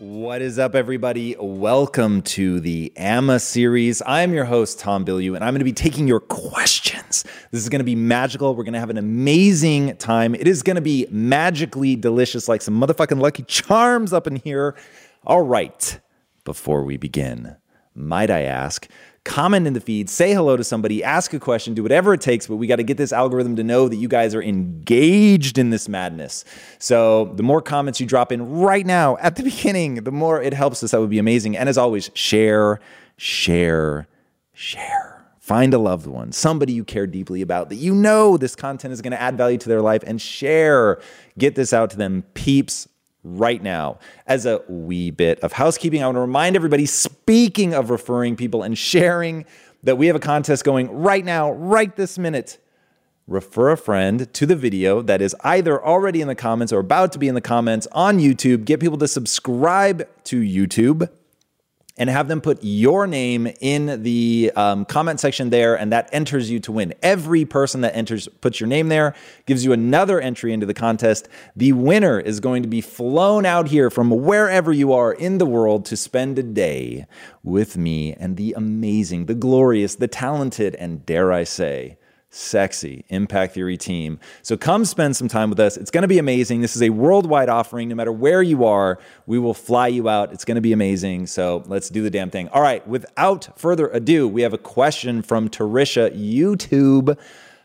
What is up, everybody? Welcome to the AMA series. I'm your host, Tom Bilyeu, and I'm going to be taking your questions. This is going to be magical. We're going to have an amazing time. It is going to be magically delicious, like some motherfucking lucky charms up in here. All right, before we begin, might I ask, comment in the feed, say hello to somebody, ask a question, do whatever it takes, but we got to get this algorithm to know that you guys are engaged in this madness. So the more comments you drop in right now at the beginning, the more it helps us. That would be amazing. And as always, share, share, share. Find a loved one, somebody you care deeply about that you know this content is going to add value to their life and share. Get this out to them. Peeps, right now. As a wee bit of housekeeping, I want to remind everybody speaking of referring people and sharing that we have a contest going right now, right this minute. Refer a friend to the video that is either already in the comments or about to be in the comments on YouTube. Get people to subscribe to YouTube and have them put your name in the um, comment section there, and that enters you to win. Every person that enters puts your name there gives you another entry into the contest. The winner is going to be flown out here from wherever you are in the world to spend a day with me and the amazing, the glorious, the talented, and dare I say, sexy Impact Theory team. So come spend some time with us. It's going to be amazing. This is a worldwide offering. No matter where you are, we will fly you out. It's going to be amazing. So let's do the damn thing. All right, without further ado, we have a question from Tarisha YouTube.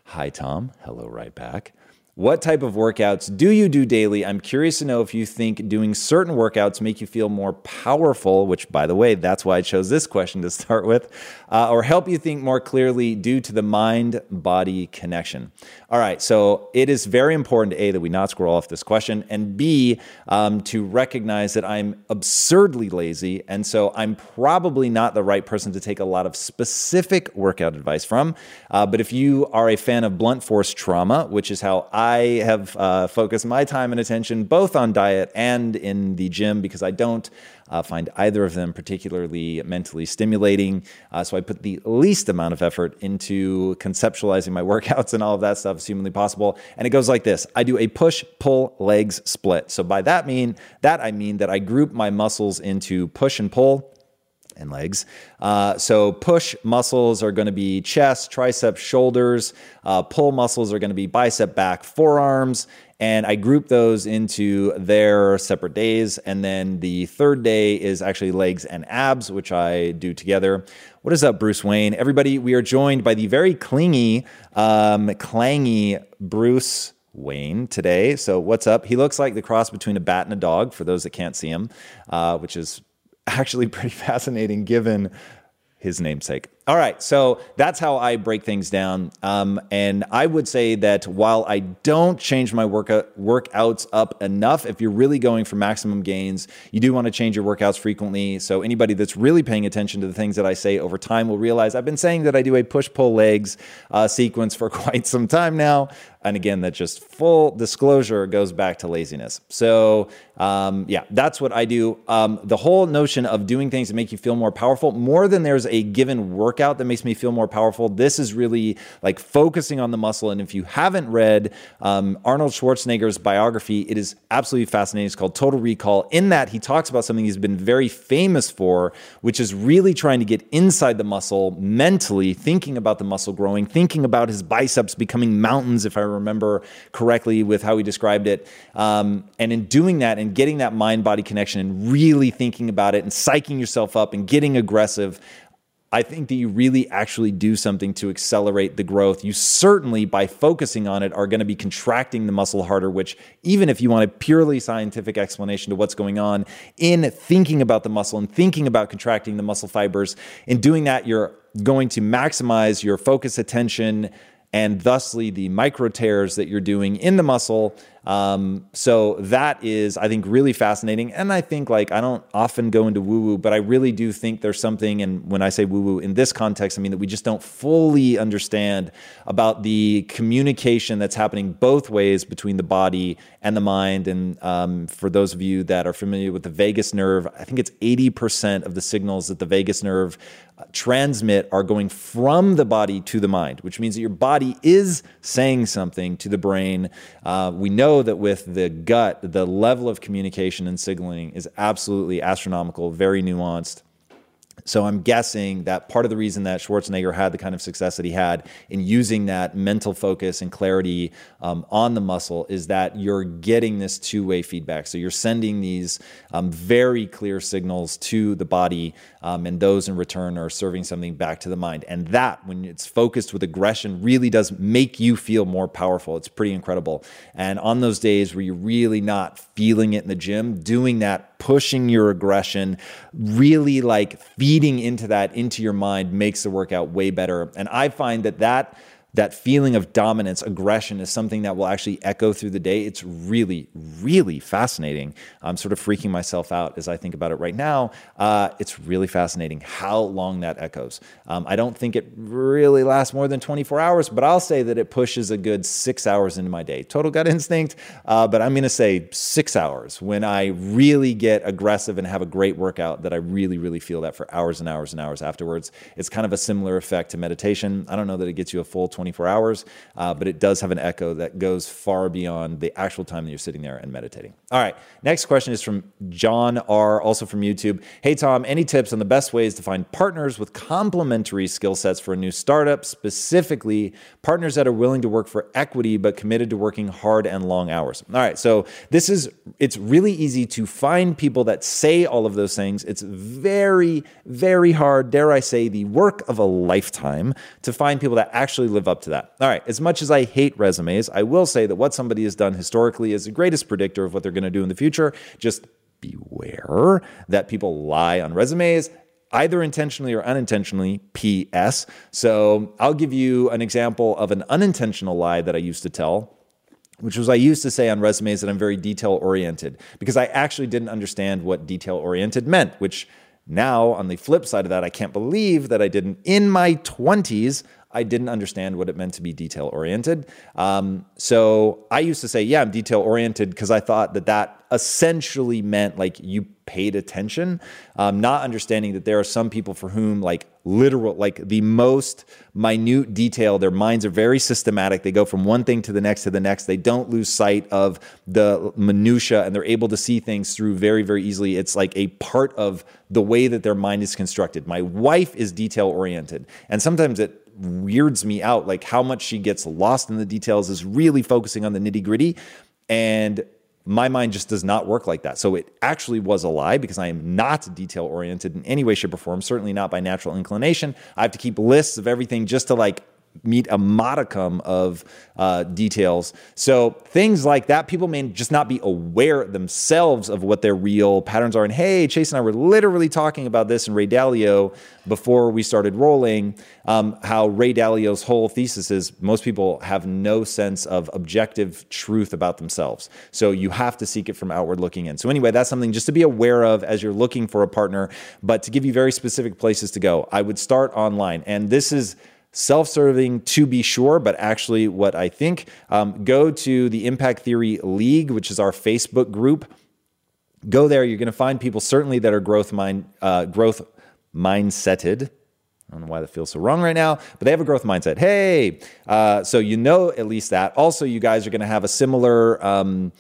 Hi, Tom. Hello, right back. What type of workouts do you do daily? I'm curious to know if you think doing certain workouts make you feel more powerful, which, by the way, that's why I chose this question to start with, uh, or help you think more clearly due to the mind body connection. All right, so it is very important, A, that we not scroll off this question, and B, um, to recognize that I'm absurdly lazy. And so I'm probably not the right person to take a lot of specific workout advice from. Uh, but if you are a fan of blunt force trauma, which is how I I have uh, focused my time and attention both on diet and in the gym because I don't uh, find either of them particularly mentally stimulating. Uh, so I put the least amount of effort into conceptualizing my workouts and all of that stuff as humanly possible. And it goes like this: I do a push, pull, legs split. So by that mean that I mean that I group my muscles into push and pull and legs. Uh, so push muscles are going to be chest, triceps, shoulders. Uh, pull muscles are going to be bicep, back, forearms. And I group those into their separate days. And then the third day is actually legs and abs, which I do together. What is up, Bruce Wayne? Everybody, we are joined by the very clingy, um, clangy Bruce. Wayne today. So, what's up? He looks like the cross between a bat and a dog, for those that can't see him, uh, which is actually pretty fascinating given his namesake. All right, so that's how I break things down. Um, and I would say that while I don't change my workout, workouts up enough, if you're really going for maximum gains, you do want to change your workouts frequently. So anybody that's really paying attention to the things that I say over time will realize I've been saying that I do a push pull legs uh, sequence for quite some time now. And again, that just full disclosure goes back to laziness. So, um, yeah, that's what I do. Um, the whole notion of doing things that make you feel more powerful, more than there's a given workout that makes me feel more powerful, this is really like focusing on the muscle. And if you haven't read um, Arnold Schwarzenegger's biography, it is absolutely fascinating. It's called Total Recall. In that, he talks about something he's been very famous for, which is really trying to get inside the muscle mentally, thinking about the muscle growing, thinking about his biceps becoming mountains, if I remember correctly with how he described it. Um, and in doing that and getting that mind body connection and really thinking about it and psyching yourself up and getting aggressive, I think that you really actually do something to accelerate the growth. You certainly, by focusing on it, are going to be contracting the muscle harder, which, even if you want a purely scientific explanation to what's going on in thinking about the muscle and thinking about contracting the muscle fibers, in doing that, you're going to maximize your focus, attention, and thusly the micro tears that you're doing in the muscle Um, so that is, I think, really fascinating. And I think, like, I don't often go into woo woo, but I really do think there's something. And when I say woo woo in this context, I mean that we just don't fully understand about the communication that's happening both ways between the body and the mind. And um, for those of you that are familiar with the vagus nerve, I think it's 80% of the signals that the vagus nerve transmit are going from the body to the mind, which means that your body is saying something to the brain. Uh, we know that with the gut, the level of communication and signaling is absolutely astronomical, very nuanced. So I'm guessing that part of the reason that Schwarzenegger had the kind of success that he had in using that mental focus and clarity um, on the muscle is that you're getting this two way feedback. So you're sending these um, very clear signals to the body, um, and those in return are serving something back to the mind. And that, when it's focused with aggression, really does make you feel more powerful. It's pretty incredible. And on those days where you're really not feeling it in the gym, doing that pushing your aggression, really like feeding into that into your mind makes the workout way better. And I find that that that feeling of dominance, aggression is something that will actually echo through the day. It's really, really fascinating. I'm sort of freaking myself out as I think about it right now. Uh, it's really fascinating how long that echoes. Um, I don't think it really lasts more than 24 hours, but I'll say that it pushes a good six hours into my day. Total gut instinct, uh, but I'm going to say six hours when I really get aggressive and have a great workout that I really, really feel that for hours and hours and hours afterwards. It's kind of a similar effect to meditation. I don't know that it gets you a full 20 24 hours, uh, but it does have an echo that goes far beyond the actual time that you're sitting there and meditating. All right, next question is from John R., also from YouTube. Hey, Tom, any tips on the best ways to find partners with complementary skill sets for a new startup, specifically partners that are willing to work for equity but committed to working hard and long hours? All right, so this is, it's really easy to find people that say all of those things. It's very, very hard, dare I say, the work of a lifetime to find people that actually live up up to that. All right, as much as I hate resumes, I will say that what somebody has done historically is the greatest predictor of what they're going to do in the future. Just beware that people lie on resumes either intentionally or unintentionally, PS. So I'll give you an example of an unintentional lie that I used to tell. Which was I used to say on resumes that I'm very detail oriented because I actually didn't understand what detail oriented meant, which now, on the flip side of that, I can't believe that I didn't in my 20s I didn't understand what it meant to be detail oriented. Um, so I used to say, yeah, I'm detail oriented because I thought that that essentially meant like you paid attention, um, not understanding that there are some people for whom like literal, like the most minute detail, their minds are very systematic. They go from one thing to the next to the next. They don't lose sight of the minutia and they're able to see things through very, very easily. It's like a part of the way that their mind is constructed. My wife is detail oriented, and sometimes it weirds me out. Like how much she gets lost in the details is really focusing on the nitty gritty. And my mind just does not work like that. So it actually was a lie because I am not detail oriented in any way, shape, or form, certainly not by natural inclination. I have to keep lists of everything just to like meet a modicum of uh, details. So things like that, people may just not be aware themselves of what their real patterns are. And hey, Chase and I were literally talking about this in Ray Dalio before we started rolling. Um, how Ray Dalio's whole thesis is most people have no sense of objective truth about themselves. So you have to seek it from outward looking in. So anyway, that's something just to be aware of as you're looking for a partner. But to give you very specific places to go, I would start online. And this is self serving to be sure, but actually what I think. Um, go to the Impact Theory League, which is our Facebook group. Go there. You're going to find people certainly that are growth mind, uh, growth mindseted. I don't know why that feels so wrong right now, but they have a growth mindset. Hey, uh, so you know at least that. Also, you guys are going to have a similar. Um,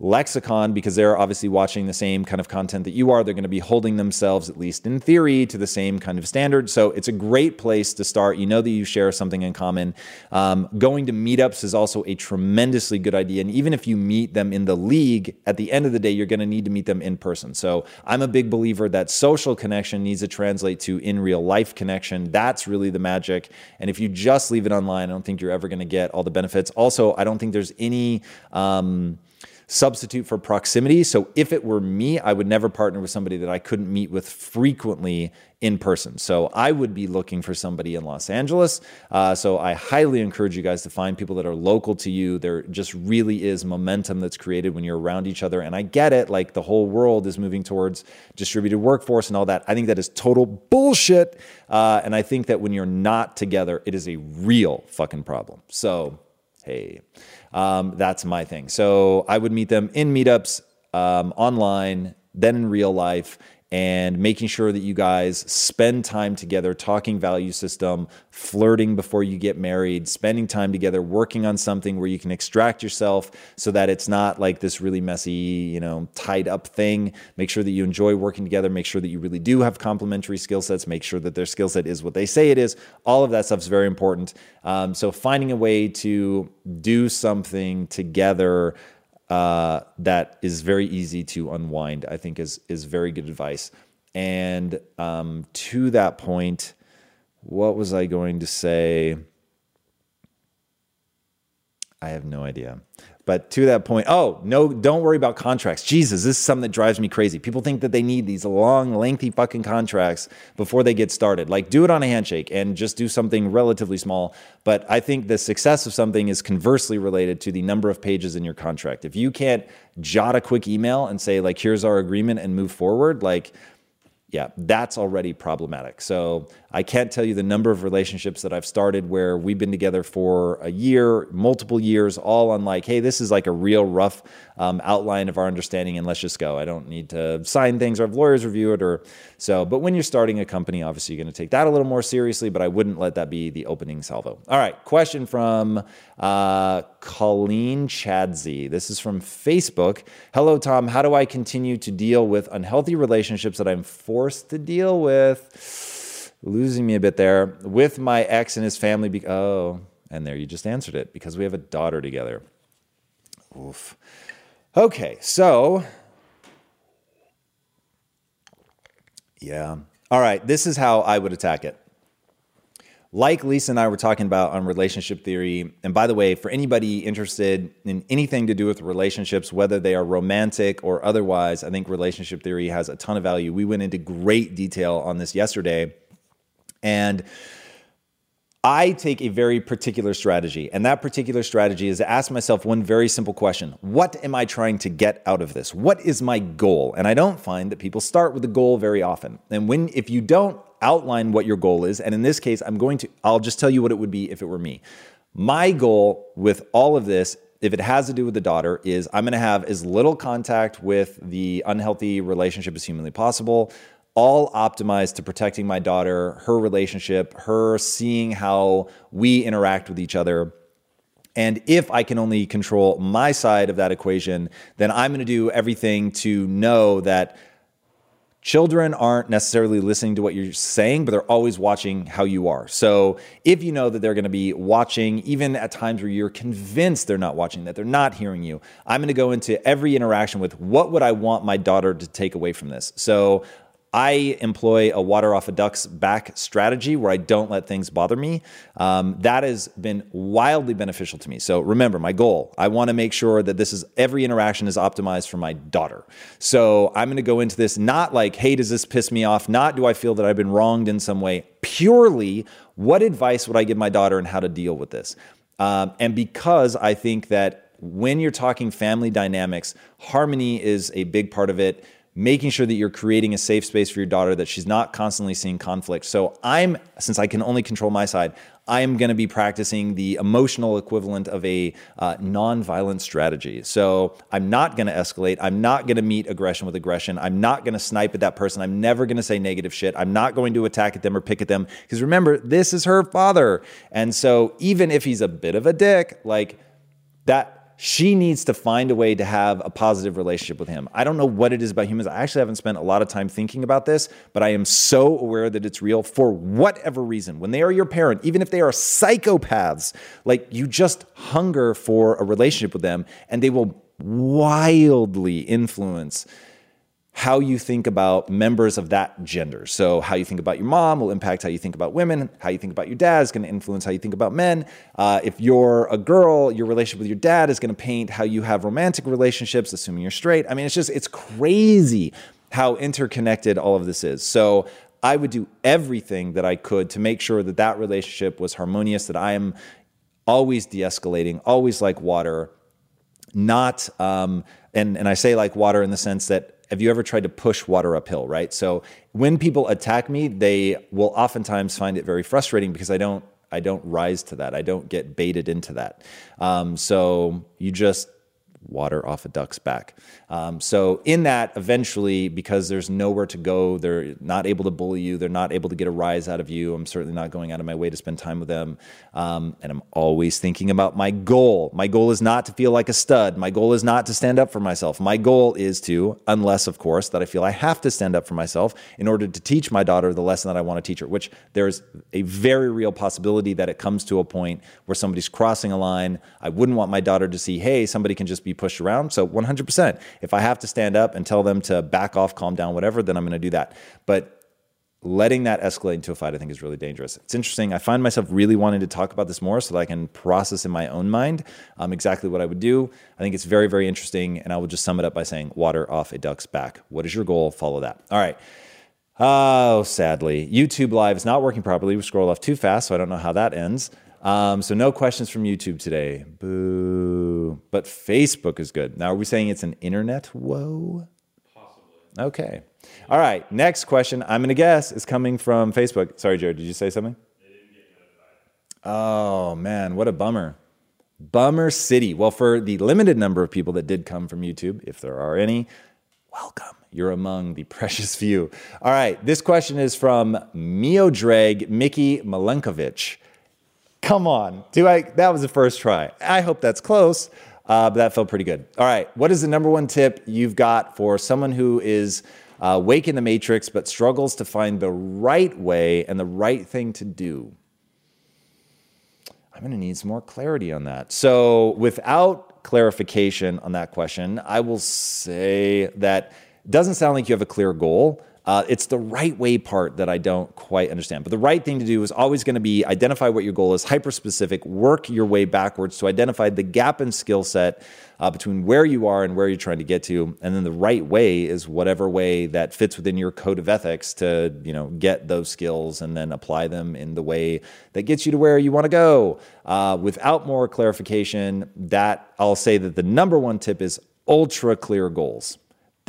lexicon because they're obviously watching the same kind of content that you are. They're going to be holding themselves, at least in theory, to the same kind of standard. So it's a great place to start. You know that you share something in common. Um, going to meetups is also a tremendously good idea. And even if you meet them in the league, at the end of the day, you're going to need to meet them in person. So I'm a big believer that social connection needs to translate to in real life connection. That's really the magic. And if you just leave it online, I don't think you're ever going to get all the benefits. Also, I don't think there's any. Um, substitute for proximity. So if it were me, I would never partner with somebody that I couldn't meet with frequently in person. So I would be looking for somebody in Los Angeles. Uh, so I highly encourage you guys to find people that are local to you. There just really is momentum that's created when you're around each other. And I get it, like the whole world is moving towards distributed workforce and all that. I think that is total bullshit. Uh, and I think that when you're not together, it is a real fucking problem. So, hey, um, that's my thing. So I would meet them in meetups, um, online, then in real life and making sure that you guys spend time together talking value system, flirting before you get married, spending time together, working on something where you can extract yourself so that it's not like this really messy, you know, tied up thing. Make sure that you enjoy working together, make sure that you really do have complementary skill sets, make sure that their skill set is what they say it is. All of that stuff is very important. Um, so finding a way to do something together uh, that is very easy to unwind. I think is is very good advice. And um, to that point, what was I going to say? I have no idea. But to that point, oh, no, don't worry about contracts. Jesus, this is something that drives me crazy. People think that they need these long, lengthy fucking contracts before they get started. Like, do it on a handshake and just do something relatively small. But I think the success of something is conversely related to the number of pages in your contract. If you can't jot a quick email and say, like, here's our agreement and move forward, like, yeah, that's already problematic. So I can't tell you the number of relationships that I've started where we've been together for a year, multiple years, all on like, hey, this is like a real rough um, outline of our understanding, and let's just go. I don't need to sign things or have lawyers review it, or so. But when you're starting a company, obviously you're going to take that a little more seriously. But I wouldn't let that be the opening salvo. All right, question from uh, Colleen Chadsey. This is from Facebook. Hello, Tom. How do I continue to deal with unhealthy relationships that I'm forced to deal with? Losing me a bit there with my ex and his family. Be- oh, and there you just answered it because we have a daughter together. Oof. Okay, so yeah. All right, this is how I would attack it like Lisa and I were talking about on relationship theory, and by the way, for anybody interested in anything to do with relationships, whether they are romantic or otherwise, I think relationship theory has a ton of value. We went into great detail on this yesterday. And I take a very particular strategy, and that particular strategy is to ask myself one very simple question What am I trying to get out of this? What is my goal? And I don't find that people start with a goal very often. And when, if you don't outline what your goal is. And in this case, I'm going to, I'll just tell you what it would be if it were me. My goal with all of this, if it has to do with the daughter, is I'm going to have as little contact with the unhealthy relationship as humanly possible all optimized to protecting my daughter, her relationship, her seeing how we interact with each other. And if I can only control my side of that equation, then I'm going to do everything to know that Children aren't necessarily listening to what you're saying, but they're always watching how you are. So if you know that they're going to be watching, even at times where you're convinced they're not watching, that they're not hearing you, I'm going to go into every interaction with what would I want my daughter to take away from this? So I employ a water off a duck's back strategy where I don't let things bother me. Um, that has been wildly beneficial to me. So remember, my goal I want to make sure that this is every interaction is optimized for my daughter. So I'm going to go into this not like, hey, does this piss me off? Not do I feel that I've been wronged in some way? Purely, what advice would I give my daughter and how to deal with this? Um, and because I think that when you're talking family dynamics, harmony is a big part of it making sure that you're creating a safe space for your daughter that she's not constantly seeing conflict. So I'm since I can only control my side, I am going to be practicing the emotional equivalent of a uh, non-violent strategy. So I'm not going to escalate. I'm not going to meet aggression with aggression. I'm not going to snipe at that person. I'm never going to say negative shit. I'm not going to attack at them or pick at them because remember, this is her father. And so even if he's a bit of a dick, like that she needs to find a way to have a positive relationship with him. I don't know what it is about humans. I actually haven't spent a lot of time thinking about this, but I am so aware that it's real for whatever reason. When they are your parent, even if they are psychopaths, like you just hunger for a relationship with them and they will wildly influence how you think about members of that gender. So, how you think about your mom will impact how you think about women. How you think about your dad is going to influence how you think about men. Uh, if you're a girl, your relationship with your dad is going to paint how you have romantic relationships, assuming you're straight. I mean, it's just, it's crazy how interconnected all of this is. So, I would do everything that I could to make sure that that relationship was harmonious, that I am always de escalating, always like water, not, um, and, and I say like water in the sense that have you ever tried to push water uphill, right? So when people attack me, they will oftentimes find it very frustrating because I don't I don't rise to that. I don't get baited into that. Um, so you just water off a duck's back. Um, so in that, eventually, because there's nowhere to go, they're not able to bully you. They're not able to get a rise out of you. I'm certainly not going out of my way to spend time with them. Um, and I'm always thinking about my goal. My goal is not to feel like a stud. My goal is not to stand up for myself. My goal is to, unless of course that I feel I have to stand up for myself in order to teach my daughter the lesson that I want to teach her. Which there's a very real possibility that it comes to a point where somebody's crossing a line. I wouldn't want my daughter to see, hey, somebody can just be pushed around. So 100%. If I have to stand up and tell them to back off, calm down, whatever, then I'm going to do that. But letting that escalate into a fight, I think, is really dangerous. It's interesting. I find myself really wanting to talk about this more so that I can process in my own mind um, exactly what I would do. I think it's very, very interesting. And I will just sum it up by saying, water off a duck's back. What is your goal? Follow that. All right. Oh, sadly, YouTube Live is not working properly. We scroll off too fast, so I don't know how that ends. Um, so no questions from YouTube today. Boo. But Facebook is good. Now, are we saying it's an internet whoa? Possibly. Okay. All right. Next question. I'm going to guess is coming from Facebook. Sorry, Jared. Did you say something? Oh man, what a bummer. Bummer City. Well, for the limited number of people that did come from YouTube, if there are any, welcome. You're among the precious few. All right, this question is from Miodrag Mickey Malenkovich. Come on. Do I? That was the first try. I hope that's close, uh, but that felt pretty good. All right. What is the number one tip you've got for someone who is uh, wake in the matrix but struggles to find the right way and the right thing to do? I'm going to need some more clarity on that. So, without clarification on that question, I will say that doesn't sound like you have a clear goal. Uh, it's the right way part that I don't quite understand. But the right thing to do is always going to be identify what your goal is, hyper specific, work your way backwards to identify the gap in skill set uh, between where you are and where you're trying to get to. And then the right way is whatever way that fits within your code of ethics to you know get those skills and then apply them in the way that gets you to where you want to go. Uh, without more clarification, that I'll say that the number one tip is ultra clear goals.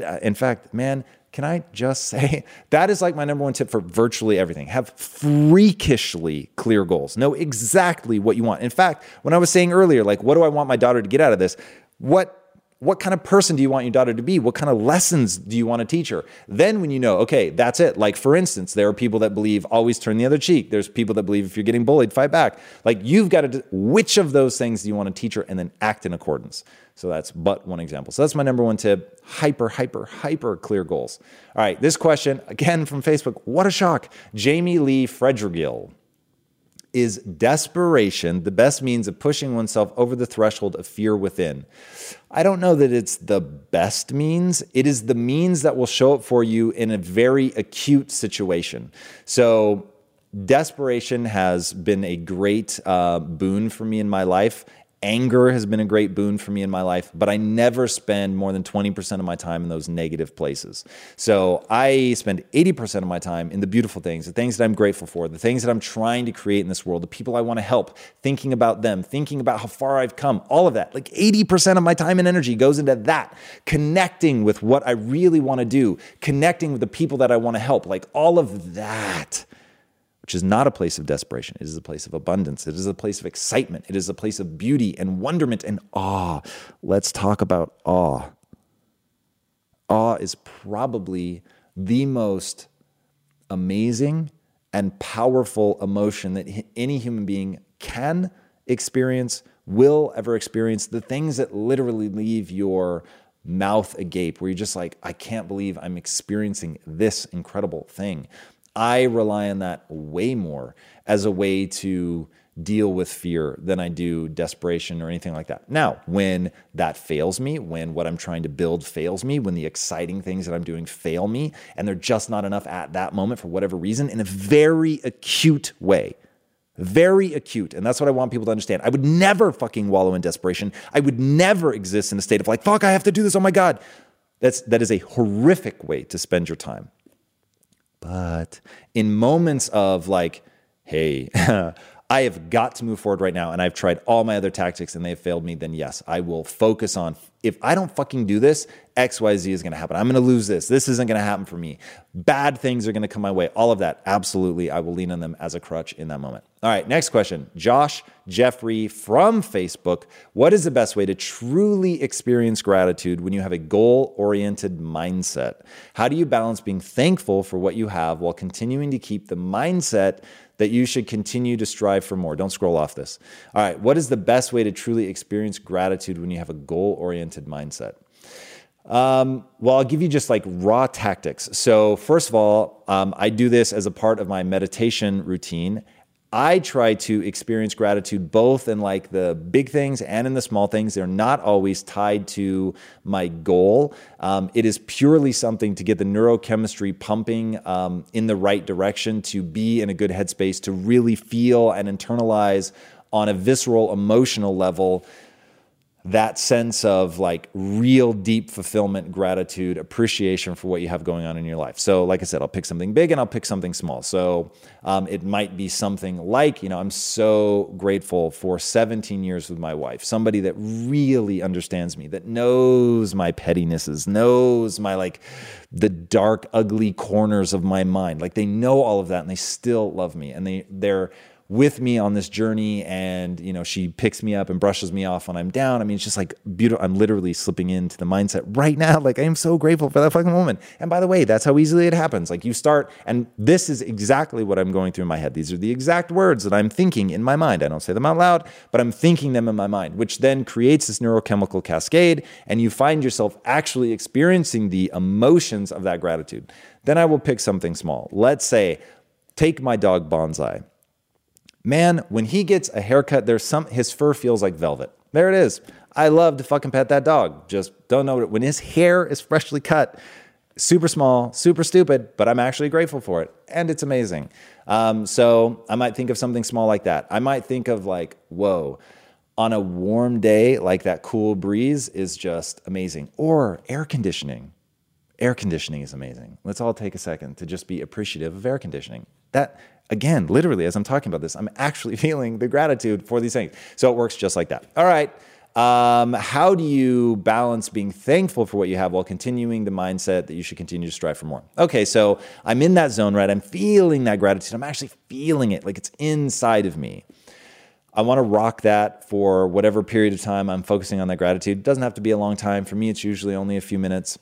Uh, in fact, man, can I just say that is like my number one tip for virtually everything? Have freakishly clear goals. Know exactly what you want. In fact, when I was saying earlier, like, what do I want my daughter to get out of this? What what kind of person do you want your daughter to be? What kind of lessons do you want to teach her? Then, when you know, okay, that's it. Like, for instance, there are people that believe always turn the other cheek. There's people that believe if you're getting bullied, fight back. Like, you've got to, which of those things do you want to teach her and then act in accordance? So, that's but one example. So, that's my number one tip hyper, hyper, hyper clear goals. All right, this question, again from Facebook. What a shock. Jamie Lee Fredrigill is desperation the best means of pushing oneself over the threshold of fear within? I don't know that it's the best means. It is the means that will show up for you in a very acute situation. So, desperation has been a great uh, boon for me in my life. Anger has been a great boon for me in my life, but I never spend more than 20% of my time in those negative places. So I spend 80% of my time in the beautiful things, the things that I'm grateful for, the things that I'm trying to create in this world, the people I want to help, thinking about them, thinking about how far I've come, all of that. Like 80% of my time and energy goes into that, connecting with what I really want to do, connecting with the people that I want to help, like all of that which is not a place of desperation. It is a place of abundance. It is a place of excitement. It is a place of beauty and wonderment and awe. Let's talk about awe. Awe is probably the most amazing and powerful emotion that any human being can experience, will ever experience. The things that literally leave your mouth agape, where you're just like, I can't believe I'm experiencing this incredible thing. I rely on that way more as a way to deal with fear than I do desperation or anything like that. Now, when that fails me, when what I'm trying to build fails me, when the exciting things that I'm doing fail me, and they're just not enough at that moment for whatever reason, in a very acute way, very acute. And that's what I want people to understand. I would never fucking wallow in desperation. I would never exist in a state of like, fuck, I have to do this. Oh my God. That's, that is a horrific way to spend your time. But in moments of like, hey, I have got to move forward right now and I've tried all my other tactics and they've failed me, then yes, I will focus on if I don't fucking do this, XYZ is to happen. I'm to lose this. This isn't to happen for me. Bad things are to come my way. All of that. Absolutely. I will lean on them as a crutch in that moment. All right. Next question. Josh Jeffrey from Facebook. What is the best way to truly experience gratitude when you have a goal oriented mindset? How do you balance being thankful for what you have while continuing to keep the mindset that you should continue to strive for more. Don't scroll off this. All right, what is the best way to truly experience gratitude when you have a goal oriented mindset? Um, well, I'll give you just like raw tactics. So, first of all, um, I do this as a part of my meditation routine. I try to experience gratitude both in like the big things and in the small things. They're not always tied to my goal. Um, it is purely something to get the neurochemistry pumping um, in the right direction, to be in a good headspace, to really feel and internalize on a visceral, emotional level that sense of like real deep fulfillment, gratitude, appreciation for what you have going on in your life. So, like I said, I'll pick something big and I'll pick something small. So, um, it might be something like, you know, I'm so grateful for 17 years with my wife, somebody that really understands me, that knows my pettinesses, knows my like the dark, ugly corners of my mind. Like they know all of that and they still love me and they, they're, with me on this journey and you know she picks me up and brushes me off when i'm down. I mean it's just like beautiful i'm literally slipping into the mindset right now like i am so grateful for that fucking moment. And by the way that's how easily it happens. Like you start and this is exactly what i'm going through in my head. These are the exact words that i'm thinking in my mind. I don't say them out loud but i'm thinking them in my mind which then creates this neurochemical cascade and you find yourself actually experiencing the emotions of that gratitude. Then i will pick something small. Let's say take my dog bonsai Man, when he gets a haircut, there's some his fur feels like velvet. There it is. I love to fucking pet that dog. Just don't know when his hair is freshly cut. Super small, super stupid, but I'm actually grateful for it, and it's amazing. Um, so I might think of something small like that. I might think of like, whoa, on a warm day, like that cool breeze is just amazing. Or air conditioning. Air conditioning is amazing. Let's all take a second to just be appreciative of air conditioning. That again, literally, as I'm talking about this, I'm actually feeling the gratitude for these things. So it works just like that. All right. Um, how do you balance being thankful for what you have while continuing the mindset that you should continue to strive for more? Okay, so I'm in that zone, right? I'm feeling that gratitude. I'm actually feeling it like it's inside of me. I want to rock that for whatever period of time I'm focusing on that gratitude. It doesn't have to be a long time. For me, it's usually only a few minutes.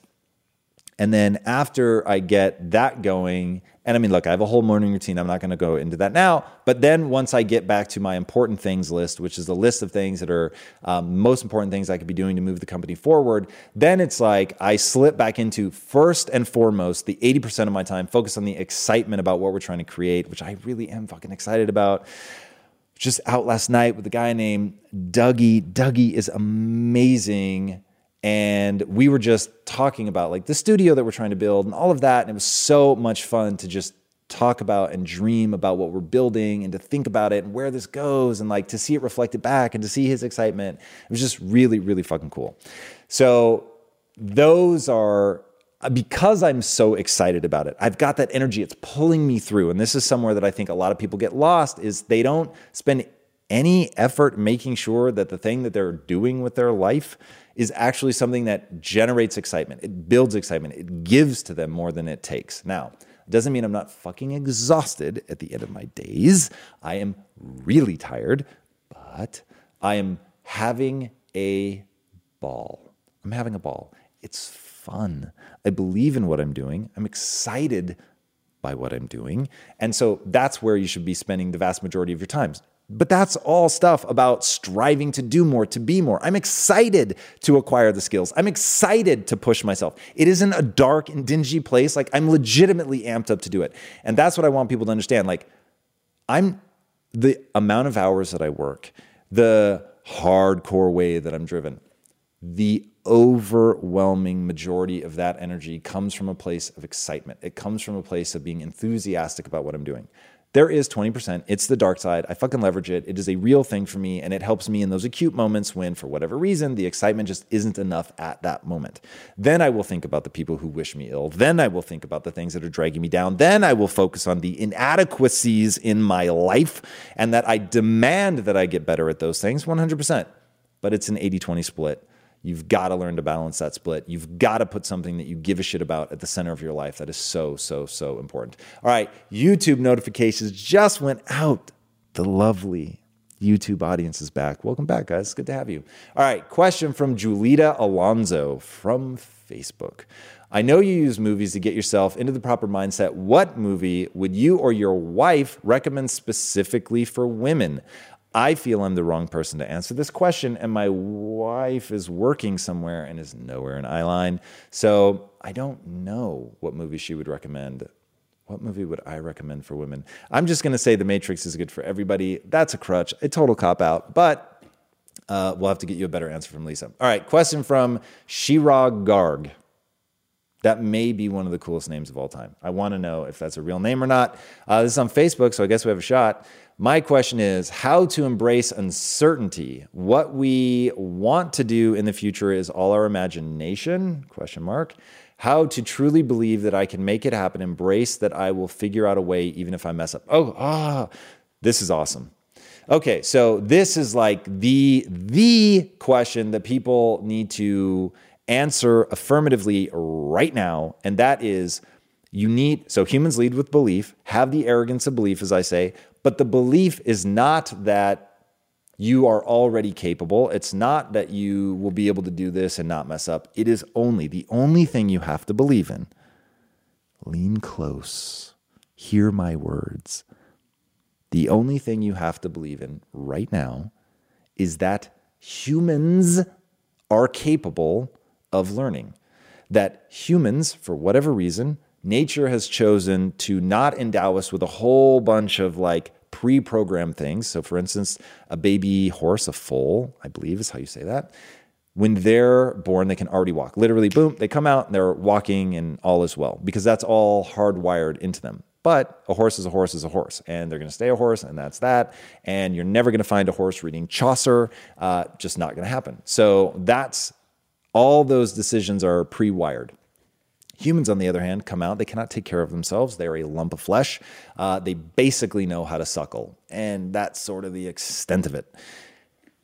And then after I get that going, and I mean, look, I have a whole morning routine. I'm not going to go into that now. But then once I get back to my important things list, which is the list of things that are um, most important things I could be doing to move the company forward, then it's like I slip back into first and foremost the 80% of my time focus on the excitement about what we're trying to create, which I really am fucking excited about just out last night with a guy named Dougie. Dougie is amazing and we were just talking about like the studio that we're trying to build and all of that and it was so much fun to just talk about and dream about what we're building and to think about it and where this goes and like to see it reflected back and to see his excitement it was just really really fucking cool so those are uh, because I'm so excited about it, I've got that energy. It's pulling me through. And this is somewhere that I think a lot of people get lost is they don't spend any effort making sure that the thing that they're doing with their life is actually something that generates excitement. It builds excitement. It gives to them more than it takes. Now, it doesn't mean I'm not fucking exhausted at the end of my days. I am really tired, but I am having a ball. I'm having a ball. It's fun. I believe in what I'm doing. I'm excited by what I'm doing. And so that's where you should be spending the vast majority of your time. But that's all stuff about striving to do more, to be more. I'm excited to acquire the skills. I'm excited to push myself. It isn't a dark and dingy place. Like I'm legitimately amped up to do it. And that's what I want people to understand. Like I'm the amount of hours that I work, the hardcore way that I'm driven, the overwhelming majority of that energy comes from a place of excitement. It comes from a place of being enthusiastic about what I'm doing. There is 20%. It's the dark side. I fucking leverage it. It is a real thing for me, and it helps me in those acute moments when, for whatever reason, the excitement just isn't enough at that moment. Then I will think about the people who wish me ill. Then I will think about the things that are dragging me down. Then I will focus on the inadequacies in my life and that I demand that I get better at those things 100%. But it's an 80 20 split. You've got to learn to balance that split. You've got to put something that you give a shit about at the center of your life. That is so, so, so important. All right, YouTube notifications just went out. The lovely YouTube audience is back. Welcome back, guys. Good to have you. All right, question from Julita Alonso from Facebook. I know you use movies to get yourself into the proper mindset. What movie would you or your wife recommend specifically for women? I feel I'm the wrong person to answer this question, and my wife is working somewhere and is nowhere in Eyeline. So I don't know what movie she would recommend. What movie would I recommend for women? I'm just going to say The Matrix is good for everybody. That's a crutch, a total cop out, but uh, we'll have to get you a better answer from Lisa. All right, question from Shirag Garg. That may be one of the coolest names of all time. I want to know if that's a real name or not. Uh, this is on Facebook, so I guess we have a shot. My question is how to embrace uncertainty. What we want to do in the future is all our imagination? Question mark. How to truly believe that I can make it happen, embrace that I will figure out a way even if I mess up. Oh, ah, this is awesome. Okay, so this is like the the question that people need to answer affirmatively right now, and that is you need so humans lead with belief, have the arrogance of belief as I say, but the belief is not that you are already capable. It's not that you will be able to do this and not mess up. It is only the only thing you have to believe in. Lean close. Hear my words. The only thing you have to believe in right now is that humans are capable of learning. That humans, for whatever reason, nature has chosen to not endow us with a whole bunch of like pre programmed things. So, for instance, a baby horse, a foal, I believe is how you say that. When they're born, they can already walk. Literally, boom, they come out and they're walking and all is well because that's all hardwired into them. But a horse is a horse is a horse, and they're going to stay a horse, and that's that. And you're never going to find a horse reading Chaucer, uh, just not going to happen. So that's all those decisions are pre wired. Humans, on the other hand, come out, they cannot take care of themselves. They're a lump of flesh. Uh, they basically know how to suckle, and that's sort of the extent of it.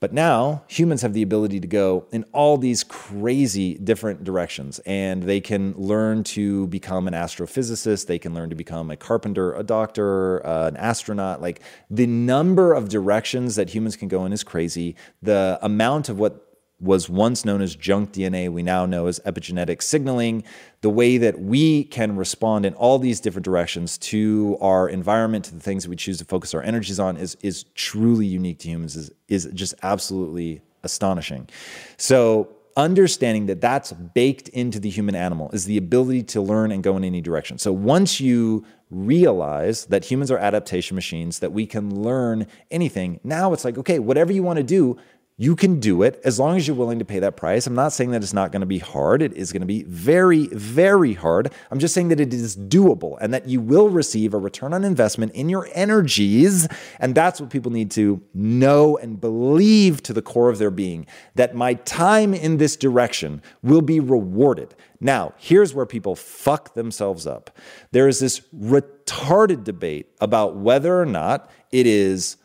But now humans have the ability to go in all these crazy different directions, and they can learn to become an astrophysicist. They can learn to become a carpenter, a doctor, uh, an astronaut. Like the number of directions that humans can go in is crazy. The amount of what was once known as junk DNA, we now know as epigenetic signaling. The way that we can respond in all these different directions to our environment, to the things that we choose to focus our energies on, is, is truly unique to humans, is, is just absolutely astonishing. So, understanding that that's baked into the human animal is the ability to learn and go in any direction. So, once you realize that humans are adaptation machines, that we can learn anything, now it's like, okay, whatever you want to do, you can do it as long as you're willing to pay that price. I'm not saying that it's not going to be hard. It is going to be very, very hard. I'm just saying that it is doable and that you will receive a return on investment in your energies. And that's what people need to know and believe to the core of their being that my time in this direction will be rewarded. Now, here's where people fuck themselves up. There is this retarded debate about whether or not it is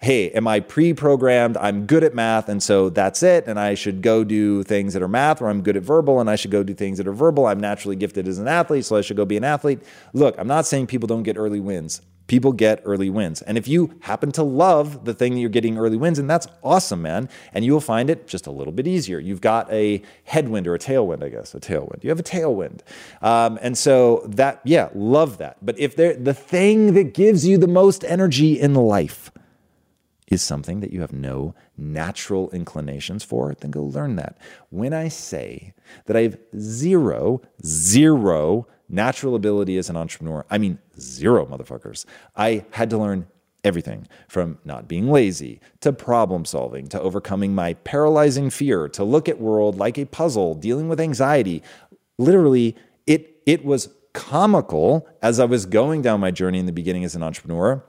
hey, am I pre programmed? I'm good at math, and so that's it. And I should go do things that are math, or I'm good at verbal, and I should go do things that are verbal. I'm naturally gifted as an athlete, so I should go be an athlete. Look, I'm not saying people don't get early wins. People get early wins. And if you happen to love the thing that you're getting early wins, and that's awesome, man. And you will find it just a little bit easier. You've got a headwind or a tailwind, I guess, a tailwind. You have a tailwind. Um, and so that, yeah, love that. But if the thing that gives you the most energy in life, is something that you have no natural inclinations for, then go learn that. When I say that I have zero, zero natural ability as an entrepreneur, I mean zero motherfuckers. I had to learn Everything from not being lazy to problem solving to overcoming my paralyzing fear to look at world like a puzzle, dealing with anxiety. Literally, it it was comical as I was going down my journey in the beginning as an entrepreneur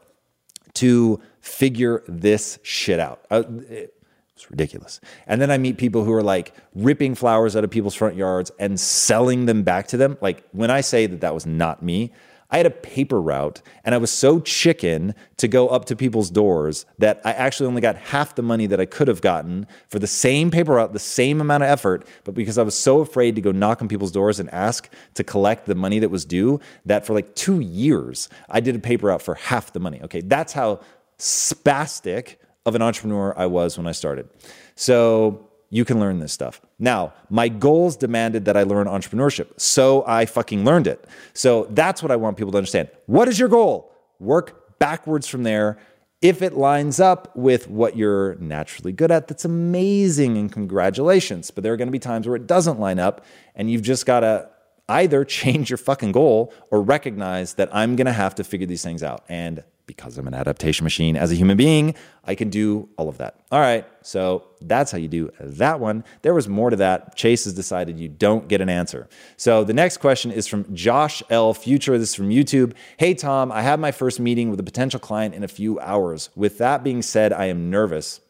to figure this shit out. Uh, it, it's ridiculous. And then I meet people who are like ripping flowers out of people's front yards and selling them back to them. Like when I say that that was not me, I had a paper route and I was so chicken to go up to people's doors that I actually only got half the money that I could have gotten for the same paper route, the same amount of effort. But because I was so afraid to go knock on people's doors and ask to collect the money that was due, that for like two years, I did a paper route for half the money. Okay, that's how spastic of an entrepreneur I was when I started. So you can learn this stuff. Now, my goals demanded that I learn entrepreneurship. So I fucking learned it. So that's what I want people to understand. What is your goal? Work backwards from there. If it lines up with what you're naturally good at, that's amazing and congratulations. But there are going to be times where it doesn't line up and you've just got to either change your fucking goal or recognize that I'm going to have to figure these things out. And because I'm an adaptation machine as a human being, I can do all of that. All right, so that's how you do that one. There was more to that. Chase has decided you don't get an answer. So the next question is from Josh L. Future. This is from YouTube. Hey, Tom, I have my first meeting with a potential client in a few hours. With that being said, I am nervous.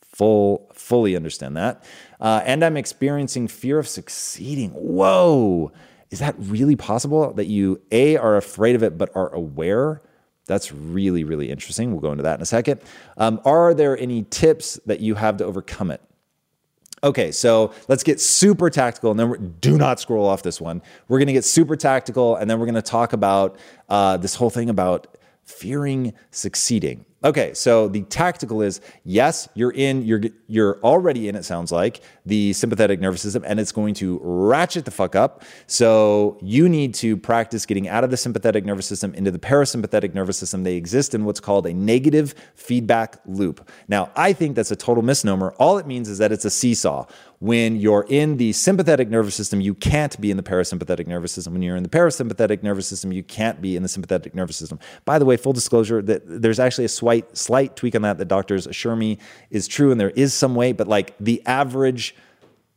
Full, fully understand that. Uh, and I'm experiencing fear of succeeding. Whoa. Is that really possible that you, A, are afraid of it, but are aware? That's really, really interesting. We'll go into that in a second. Um, are there any tips that you have to overcome it? Okay, so let's get super tactical, and then do not scroll off this one. We're going to get super tactical, and then we're going to talk about uh, this whole thing about fearing succeeding. Okay, so the tactical is yes, you're in, you're you're already in. It sounds like the sympathetic nervous system, and it's going to ratchet the fuck up. So you need to practice getting out of the sympathetic nervous system into the parasympathetic nervous system. They exist in what's called a negative feedback loop. Now, I think that's a total misnomer. All it means is that it's a seesaw. When you're in the sympathetic nervous system, you can't be in the parasympathetic nervous system. When you're in the parasympathetic nervous system, you can't be in the sympathetic nervous system. By the way, full disclosure, that there's actually a slight slight tweak on that that doctors assure me is true, and there is some way, but like the average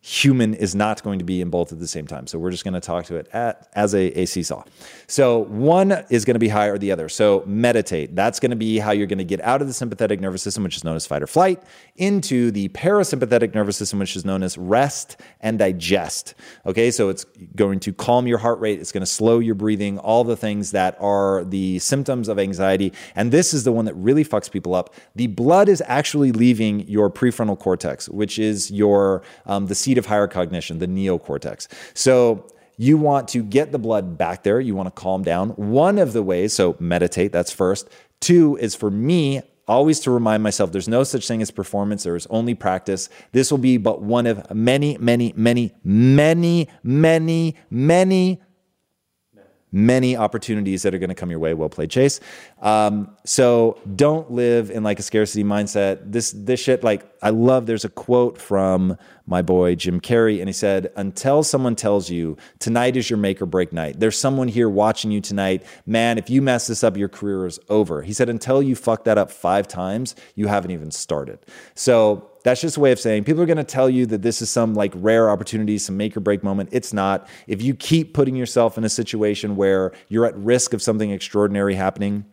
human is not going to be in both at the same time. So we're just going to talk to it at, as a, a seesaw. So one is going to be higher or the other. So meditate. That's going to be how you're going to get out of the sympathetic nervous system, which is known as fight or flight, into the parasympathetic nervous system, which is known as rest and digest. Okay, so it's going to calm your heart rate. It's going to slow your breathing, all the things that are the symptoms of anxiety. And this is the one that really fucks people up. The blood is actually leaving your prefrontal cortex, which is your um, the seat of higher cognition, the neocortex. So you want to get the blood back there. You want to calm down. One of the ways, so meditate, that's first. Two is for me, always to remind myself there's no such thing as performance, there is only practice. This will be but one of many, many, many, many, many, many many opportunities that are going to come your way. Well played, Chase. Um, so don't live in like a scarcity mindset. This this shit, like I love. There's a quote from my boy Jim Carrey, and he said, "Until someone tells you tonight is your make or break night, there's someone here watching you tonight. Man, if you mess this up, your career is over." He said, "Until you fuck that up five times, you haven't even started." So that's just a way of saying people are going to tell you that this is some like rare opportunity, some make or break moment. It's not. If you keep putting yourself in a situation where you're at risk of something extraordinary happening,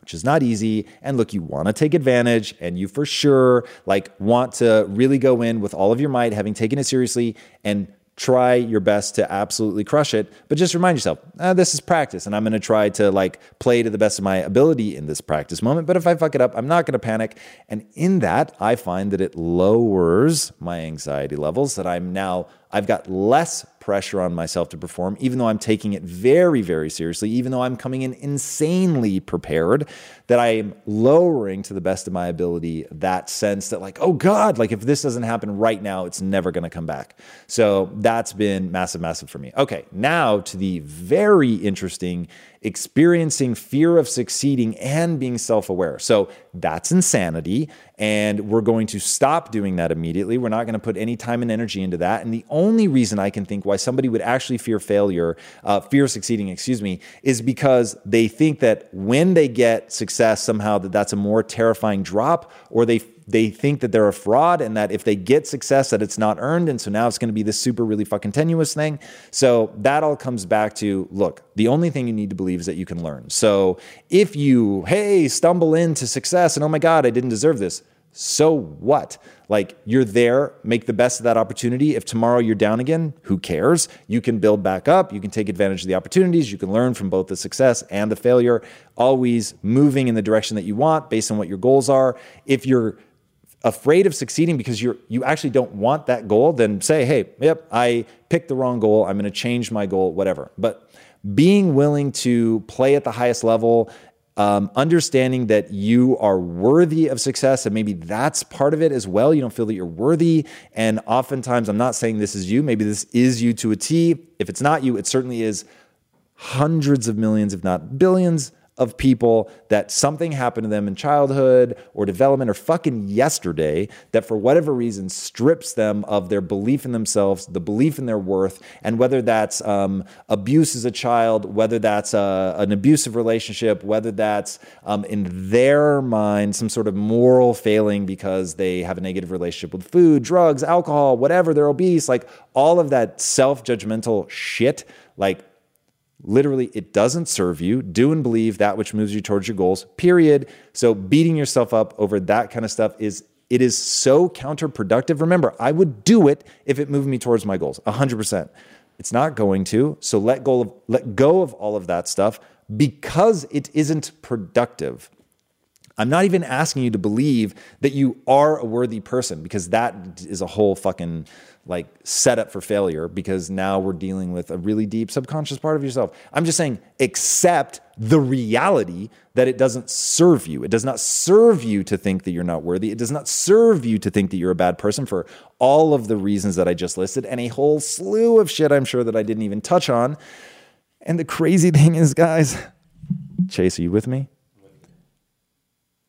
which is not easy. And look, you want to take advantage and you for sure like want to really go in with all of your might, having taken it seriously and try your best to absolutely crush it but just remind yourself ah, this is practice and i'm going to try to like play to the best of my ability in this practice moment but if i fuck it up i'm not going to panic. And in that i find that it lowers my anxiety levels that i'm now i've got less pressure on myself to perform, even though I'm taking it very, very seriously, even though I'm coming in insanely prepared, that I am lowering to the best of my ability that sense that, like, oh God, like if this doesn't happen right now, it's never going to come back. So that's been massive, massive for me. Okay, now to the very interesting experiencing fear of succeeding and being self aware. So that's insanity. And we're going to stop doing that immediately. We're not going to put any time and energy into that. And the only reason I can think why somebody would actually fear failure, uh, fear succeeding, excuse me, is because they think that when they get success, somehow that that's a more terrifying drop, or they they think that they're a fraud and that if they get success that it's not earned and so now it's going to be this super really fucking tenuous thing. So that all comes back to look the only thing you need to believe is that you can learn. So if you hey stumble into success and oh my god i didn't deserve this so what? Like you're there, make the best of that opportunity. If tomorrow you're down again, who cares? You can build back up. You can take advantage of the opportunities. You can learn from both the success and the failure, always moving in the direction that you want based on what your goals are. If you're afraid of succeeding because you're you actually don't want that goal, then say, "Hey, yep, I picked the wrong goal. I'm going to change my goal, whatever." But being willing to play at the highest level um, understanding that you are worthy of success, and maybe that's part of it as well. You don't feel that you're worthy. And oftentimes, I'm not saying this is you, maybe this is you to a T. If it's not you, it certainly is hundreds of millions, if not billions of people that something happened to them in childhood or development or fucking yesterday that for whatever reason strips them of their belief in themselves, the belief in their worth, and whether that's um, abuse as a child, whether that's a, uh, an abusive relationship, whether that's um, in their mind some sort of moral failing because they have a negative relationship with food, drugs, alcohol, whatever, they're obese, like all of that self judgmental shit. Like Literally, it doesn't serve you. Do and believe that which moves you towards your goals, period. So, beating yourself up over that kind of stuff is it is so counterproductive. Remember, I would do it if it moved me towards my goals, 100%. It's not going to. So let go of let go of all of that stuff because it isn't productive. I'm not even asking you to believe that you are a worthy person because that is a whole fucking like set up for failure because now we're dealing with a really deep subconscious part of yourself. I'm just saying accept the reality that it doesn't serve you. It does not serve you to think that you're not worthy. It does not serve you to think that you're a bad person for all of the reasons that I just listed and a whole slew of shit I'm sure that I didn't even touch on. And the crazy thing is, guys, Chase, are you with me?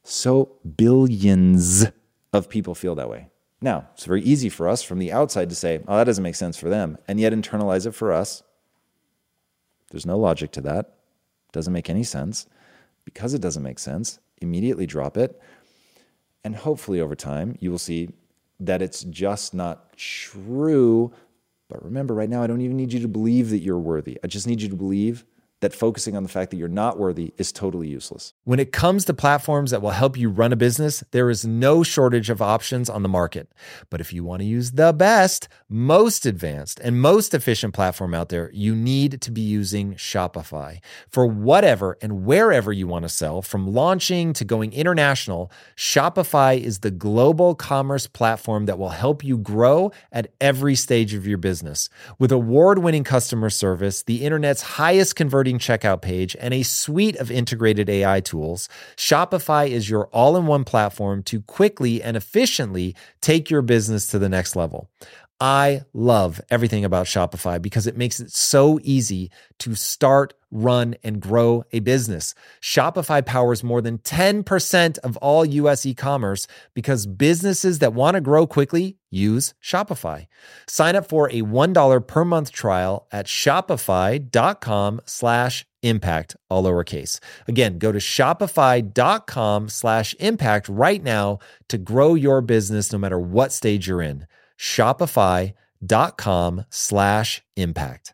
So billions of people feel that way. Now, it's very easy for us from the outside to say, oh, that doesn't make sense for them, and yet internalize it for us. There's no logic to that. It doesn't make any sense. Because it doesn't make sense, immediately drop it. And hopefully, over time, you will see that it's just not true. But remember, right now, I don't even need you to believe that you're worthy. I just need you to believe that focusing on the fact that you're not worthy is totally useless. When it comes to platforms that will help you run a business, there is no shortage of options on the market. But if you want to use the best, most advanced, and most efficient platform out there, you need to be using Shopify. For whatever and wherever you want to sell, from launching to going international, Shopify is the global commerce platform that will help you grow at every stage of your business. With award winning customer service, the internet's highest converting checkout page, and a suite of integrated AI tools, Shopify is your all in one platform to quickly and efficiently take your business to the next level. I love everything about Shopify because it makes it so easy to start, run, and grow a business. Shopify powers more than 10% of all US e commerce because businesses that want to grow quickly use Shopify. Sign up for a $1 per month trial at shopify.com slash impact, all lowercase. Again, go to shopify.com slash impact right now to grow your business no matter what stage you're in shopify.com slash impact.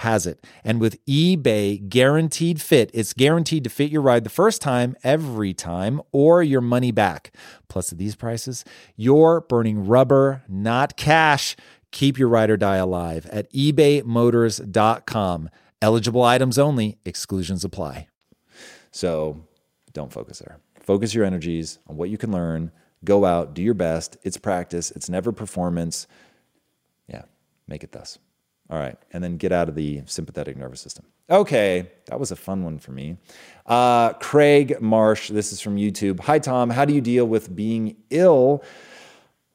has it. And with eBay guaranteed fit, it's guaranteed to fit your ride the first time, every time, or your money back. Plus, at these prices, you're burning rubber, not cash. Keep your ride or die alive at ebaymotors.com. Eligible items only, exclusions apply. So don't focus there. Focus your energies on what you can learn. Go out, do your best. It's practice, it's never performance. Yeah, make it thus. All right. And then get out of the sympathetic nervous system. Okay. That was a fun one for me. Uh, Craig Marsh, this is from YouTube. Hi, Tom. How do you deal with being ill?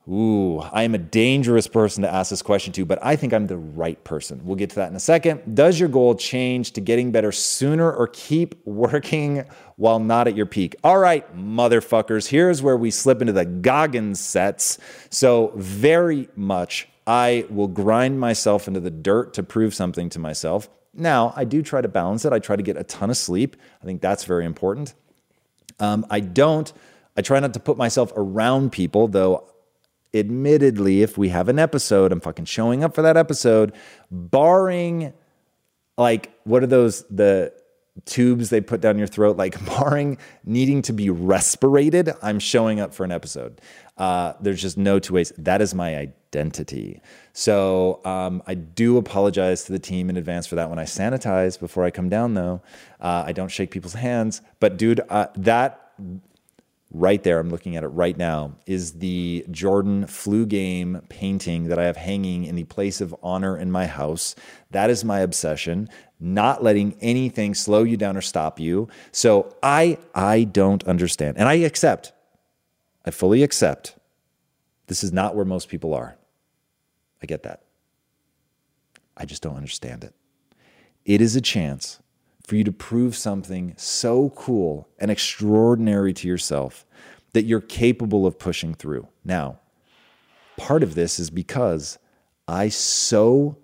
Ooh, I am a dangerous person to ask this question to, but I think I'm the right person. We'll get to that in a second. Does your goal change to getting better sooner or keep working while not at your peak? All right, motherfuckers, here's where we slip into the Goggins sets. So, very much I will grind myself into the dirt to prove something to myself. Now, I do try to balance it. I try to get a ton of sleep. I think that's very important. Um, I don't, I try not to put myself around people, though, admittedly, if we have an episode, I'm fucking showing up for that episode, barring like, what are those, the, tubes they put down your throat, like barring needing to be respirated, I'm showing up for an episode. Uh, there's just no two ways. That is my identity. So um, I do apologize to the team in advance for that. When I sanitize before I come down, though, uh, I don't shake people's hands. But dude, uh, that right there, I'm looking at it right now, is the Jordan flu game painting that I have hanging in the place of honor in my house. That is my obsession, not letting anything slow you down or stop you. So I I don't understand. And I accept. I fully accept. This is not where most people are. I get that. I just don't understand it. It is a chance for you to prove something so cool and extraordinary to yourself that you're capable of pushing through. Now, part of this is because I so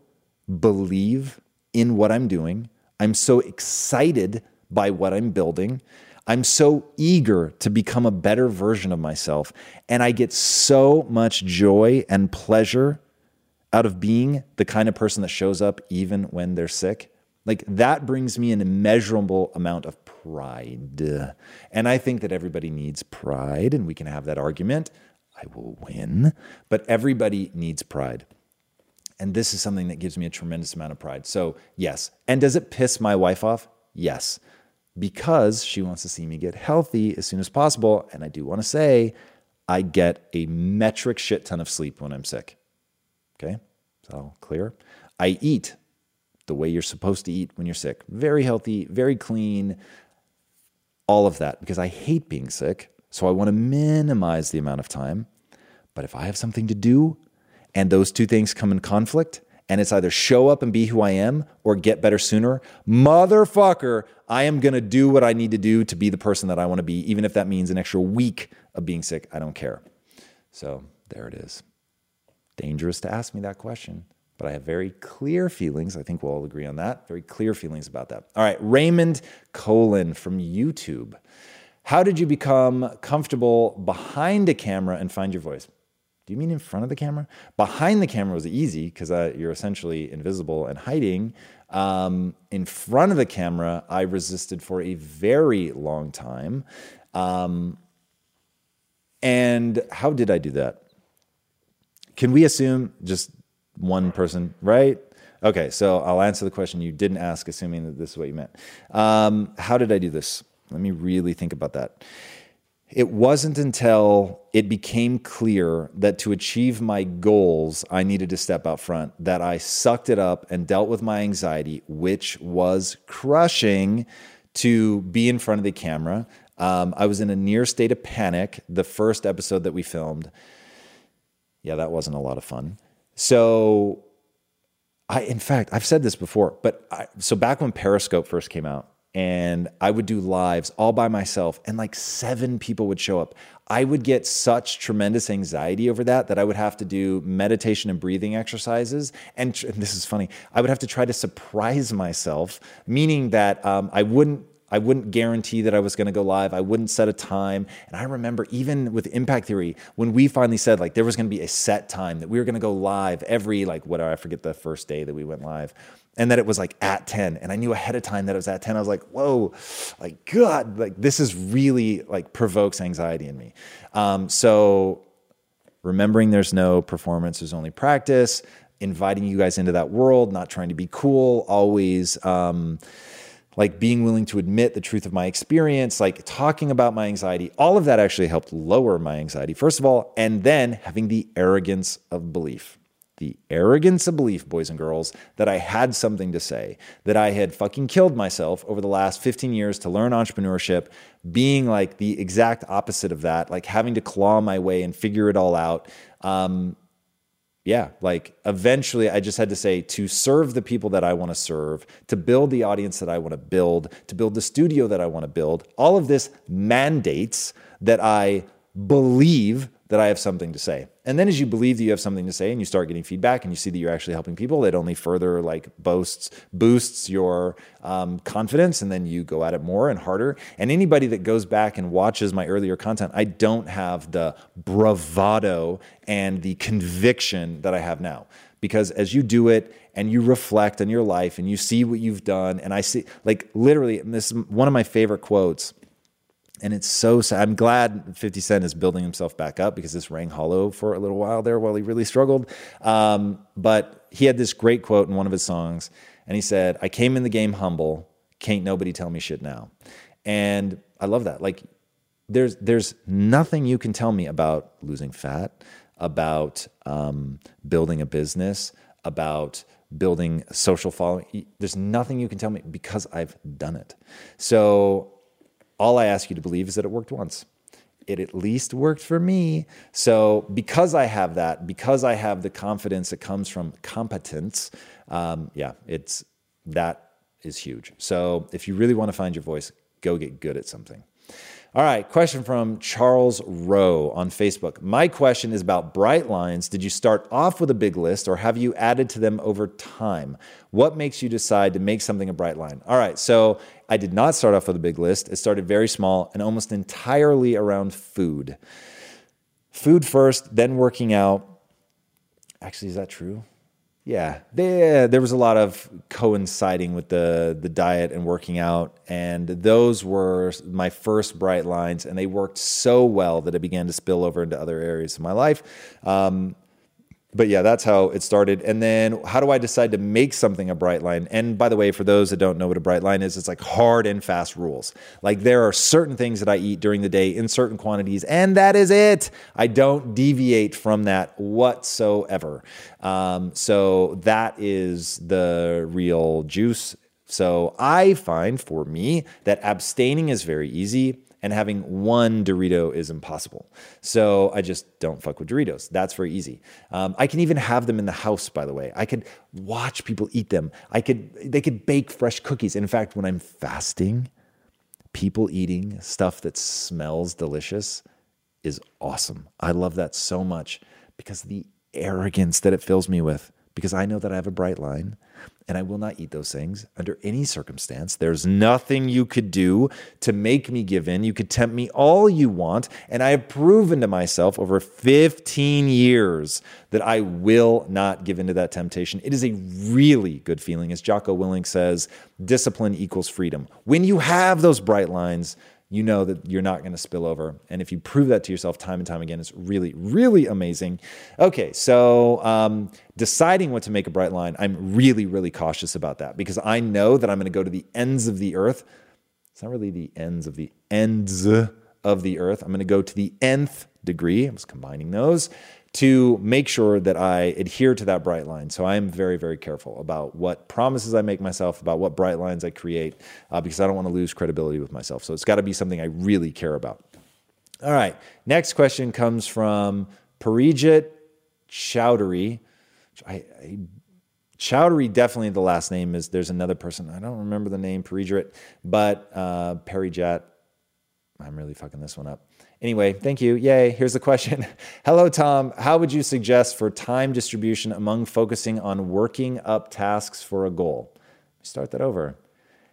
believe in what I'm doing. I'm so excited by what I'm building. I'm so eager to become a better version of myself. And I get so much joy and pleasure out of being the kind of person that shows up even when they're sick. Like that brings me an immeasurable amount of pride. And I think that everybody needs pride, and we can have that argument. I will win, but everybody needs pride. And this is something that gives me a tremendous amount of pride. So, yes. And does it piss my wife off? Yes. Because she wants to see me get healthy as soon as possible. And I do want to say, I get a metric shit ton of sleep when I'm sick. Okay? so clear? I eat the way you're supposed to eat when you're sick. Very healthy, very clean, all of that because I hate being sick. So I want to minimize the amount of time. But if I have something to do, and those two things come in conflict, and it's either show up and be who I am or get better sooner, motherfucker, I am gonna do what I need to do to be the person that I wanna be, even if that means an extra week of being sick. I don't care. So there it is. Dangerous to ask me that question. but I have very clear feelings. I think we'll all agree on that. Very clear feelings about that. All right, Raymond Colin from YouTube. How did you become comfortable behind a camera and find your voice? Do you mean in front of the camera? Behind the camera was easy because uh, you're essentially invisible and hiding. Um, in front of the camera, I resisted for a very long time. Um, and how did I do that? Can we assume just one person, right? Okay, so I'll answer the question you didn't ask, assuming that this is what you meant. Um, how did I do this? Let me really think about that. It wasn't until it became clear that to achieve my goals, I needed to step out front that I sucked it up and dealt with my anxiety, which was crushing to be in front of the camera. Um, I was in a near state of panic the first episode that we filmed. Yeah, that wasn't a lot of fun. So, I, in fact, I've said this before, but I, so back when Periscope first came out, and I would do lives all by myself, and like seven people would show up. I would get such tremendous anxiety over that that I would have to do meditation and breathing exercises. And, tr- and this is funny, I would have to try to surprise myself, meaning that um, I wouldn't I wouldn't guarantee that I was going to go live. I wouldn't set a time. And I remember even with Impact Theory, when we finally said like there was going to be a set time that we were going to go live every like whatever, I forget the first day that we went live. And that it was like at 10. And I knew ahead of time that it was at 10. I was like, whoa, like God, like this is really like provokes anxiety in me. Um, so remembering there's no performance, there's only practice, inviting you guys into that world, not trying to be cool, always um, like being willing to admit the truth of my experience, like talking about my anxiety, all of that actually helped lower my anxiety, first of all, and then having the arrogance of belief. The arrogance of belief, boys and girls, that I had something to say, that I had fucking killed myself over the last 15 years to learn entrepreneurship, being like the exact opposite of that, like having to claw my way and figure it all out. Um, yeah, like eventually I just had to say to serve the people that I want to serve, to build the audience that I want to build, to build the studio that I want to build. All of this mandates that I believe that I have something to say. And then as you believe that you have something to say and you start getting feedback and you see that you're actually helping people, it only further like boasts boosts your um, confidence and then you go at it more and harder. And anybody that goes back and watches my earlier content, I don't have the bravado and the conviction that I have now. Because as you do it and you reflect on your life and you see what you've done, and I see like literally, this is one of my favorite quotes and it's so sad. I'm glad 50 Cent is building himself back up because this rang hollow for a little while there while he really struggled. Um, but he had this great quote in one of his songs, and he said, I came in the game humble, can't nobody tell me shit now. And I love that. Like, there's, there's nothing you can tell me about losing fat, about um, building a business, about building social following. There's nothing you can tell me because I've done it. So all I ask you to believe is that it worked once. It at least worked for me. So, because I have that, because I have the confidence that comes from competence, um, yeah, it's that is huge. So, if you really want to find your voice, go get good at something. All right, question from Charles Rowe on Facebook. My question is about bright lines. Did you start off with a big list or have you added to them over time? What makes you decide to make something a bright line? All right, so I did not start off with a big list. It started very small and almost entirely around food. Food first, then working out. Actually, is that true? Yeah, they, there was a lot of coinciding with the the diet and working out, and those were my first bright lines, and they worked so well that it began to spill over into other areas of my life. Um, but yeah, that's how it started. And then how do I decide to make something a bright line? And by the way, for those that don't know what a bright line is, it's like hard and fast rules. Like there are certain things that I eat during the day in certain quantities, and that is it. I don't deviate from that whatsoever. Um, so that is the real juice. So I find for me that abstaining is very easy and having one Dorito is impossible. So I just don't fuck with Doritos. That's very easy. Um, I can even have them in the house, by the way. I could watch people eat them. I could they could bake fresh cookies. In fact, when I'm fasting, people eating stuff that smells delicious is awesome. I love that so much because the arrogance that it fills me with because I know that I have a bright line and I will not eat those things under any circumstance. There's nothing you could do to make me give in. You could tempt me all you want. And I have proven to myself over 15 years that I will not give in to that temptation. It is a really good feeling. As Jocko Willink says, discipline equals freedom. When you have those bright lines, you know that you're not going to spill over. And if you prove that to yourself time and time again, it's really, really amazing. Okay, so um, deciding what to make a bright line, I'm really, really cautious about that because I know that I'm going to go to the ends of the earth. It's not really the ends of the ends of the earth. I'm going to go to the nth degree. I was combining those to make sure that I adhere to that bright line. So I am very, very careful about what promises I make myself, about what bright lines I create, uh, because I don't want to lose credibility with myself. So it's got to be something I really care about. All right. Next question comes from Parijit Chowdhury. I, I Chowdhury, definitely the last name is. There's another person. I don't remember the name, Parijit, but uh, Parijat. I'm really fucking this one up. Anyway, thank you. Yay. Here's the question Hello, Tom. How would you suggest for time distribution among focusing on working up tasks for a goal? Start that over.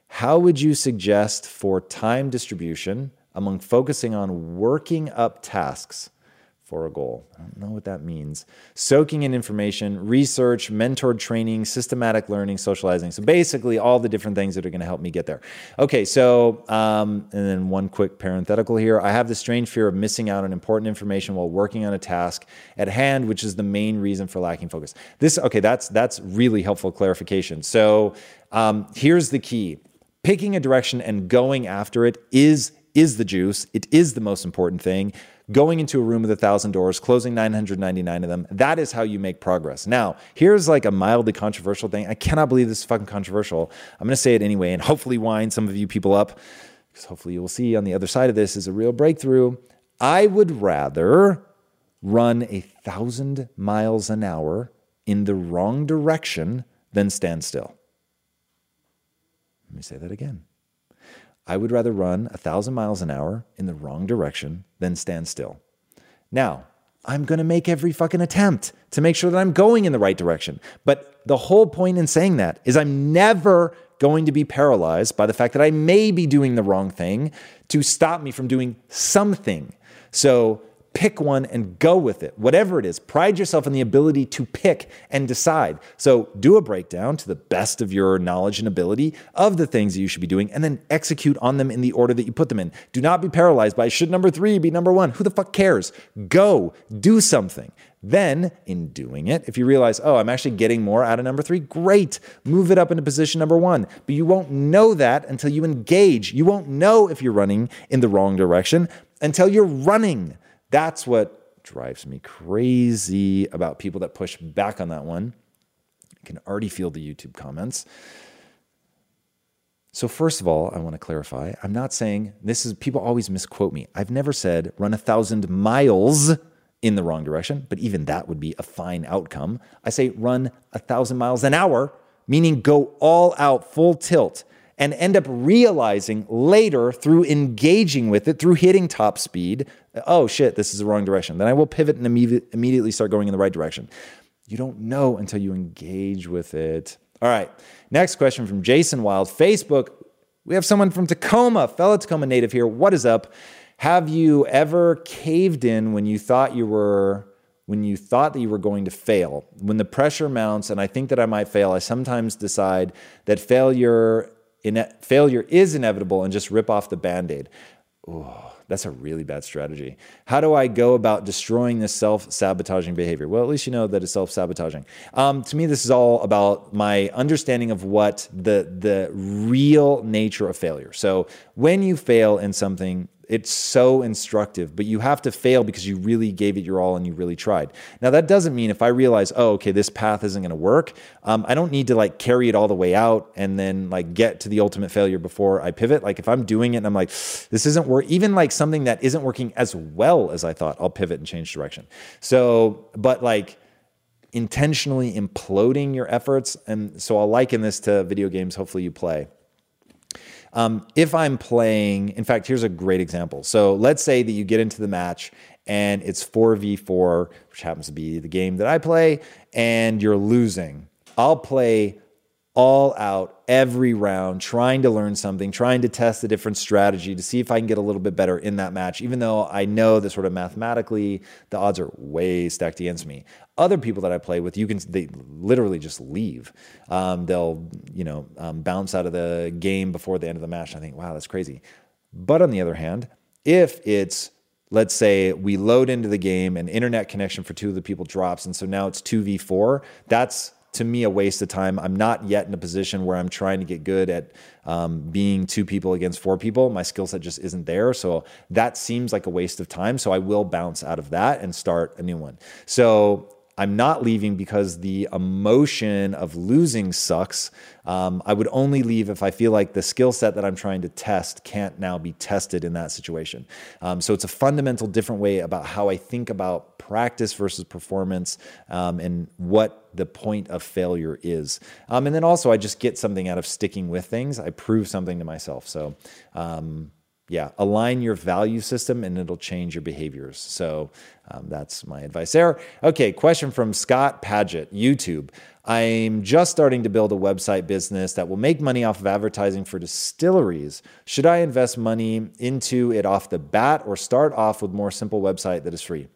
How would you suggest for time distribution among focusing on working up tasks for a goal. I don't know what that means. Soaking in information, research, mentored training, systematic learning, socializing. So basically, all the different things that are going to help me get there. Okay, so, um, and then one quick parenthetical here. I have the strange fear of missing out on important information while working on a task at hand, which is the main reason for lacking focus. This, okay, that's, that's really helpful clarification. So um, here's the key picking a direction and going after it is is the juice. It is the most important thing going into a room with a thousand doors, closing 999 of them. That is how you make progress. Now, here's like a mildly controversial thing. I cannot believe this is fucking controversial. I'm going to say it anyway and hopefully wind some of you people up because hopefully you will see on the other side of this is a real breakthrough. I would rather run a thousand miles an hour in the wrong direction than stand still. Let me say that again. I would rather run a thousand miles an hour in the wrong direction than stand still. Now, I'm going to make every fucking attempt to make sure that I'm going in the right direction. But the whole point in saying that is I'm never going to be paralyzed by the fact that I may be doing the wrong thing to stop me from doing something. So pick one and go with it, whatever it is. Pride yourself in the ability to pick and decide. So do a breakdown to the best of your knowledge and ability of the things that you should be doing and then execute on them in the order that you put them in. Do not be paralyzed by should number three be number one? Who the fuck cares? Go do something. Then, in doing it, if you realize, oh, I'm actually getting more out of number three, great. Move it up into position number one. But you won't know that until you engage. You won't know if you're running in the wrong direction until you're running. That's what drives me crazy about people that push back on that one. I can already feel the YouTube comments. So, first of all, I want to clarify I'm not saying this is, people always misquote me. I've never said run a thousand miles in the wrong direction, but even that would be a fine outcome. I say run a thousand miles an hour, meaning go all out, full tilt and end up realizing later through engaging with it, through hitting top speed, oh shit, this is the wrong direction. Then I will pivot and immediately start going in the right direction. You don't know until you engage with it. All right, next question from Jason Wild. Facebook, we have someone from Tacoma, fellow Tacoma native here. What is up? Have you ever caved in when you thought you were when you thought that you were going to fail, when the pressure mounts, and I think that I might fail, I sometimes decide that failure failure is inevitable and just rip off the band aid. That's a really bad strategy. How do I go about destroying this self sabotaging behavior? Well, at least you know that it's self sabotaging. Um, to me, this is all about my understanding of what the, the real nature of failure. So, when you fail in something, it's so instructive, but you have to fail because you really gave it your all and you really tried. Now, that doesn't mean if I realize, oh, okay, this path isn't going to work, um, I don't need to like carry it all the way out and then like get to the ultimate failure before I pivot. Like if I'm doing it and I'm like, this isn't work, even like something that isn't working as well as I thought, I'll pivot and change direction. So, but like, intentionally imploding your efforts. And so I'll liken this to video games, hopefully you play. Um, if I'm playing, in fact, here's a great example. So let's say that you get into the match and it's 4v4, which happens to be the game that I play, and you're losing. I'll play all out every round, trying to learn something, trying to test a different strategy to see if I can get a little bit better in that match, even though I know that sort of mathematically the odds are way stacked against me. Other people that I play with, you can they literally just leave. Um, they'll you know um, bounce out of the game before the end of the match. I think, wow, that's crazy. But on the other hand, if it's let's say we load into the game and internet connection for two of the people drops and so now it's 2v4 that's to me a waste of time. I'm not yet in a position where I'm trying to get good at um, being two people against four people. My skill set just isn't there. So that seems like a waste of time. So I will bounce out of that and start a new one. So I'm not leaving because the emotion of losing sucks. Um, I would only leave if I feel like the skill set that I'm trying to test can't now be tested in that situation. Um, so it's a fundamental different way about how I think about practice versus performance um, and what the point of failure is. Um, and then also, I just get something out of sticking with things. I prove something to myself. So, um, yeah, align your value system and it'll change your behaviors. So um, that's my advice there. Okay, question from Scott Paget, YouTube. I'm just starting to build a website business that will make money off of advertising for distilleries. Should I invest money into it off the bat or start off with more simple website that is free?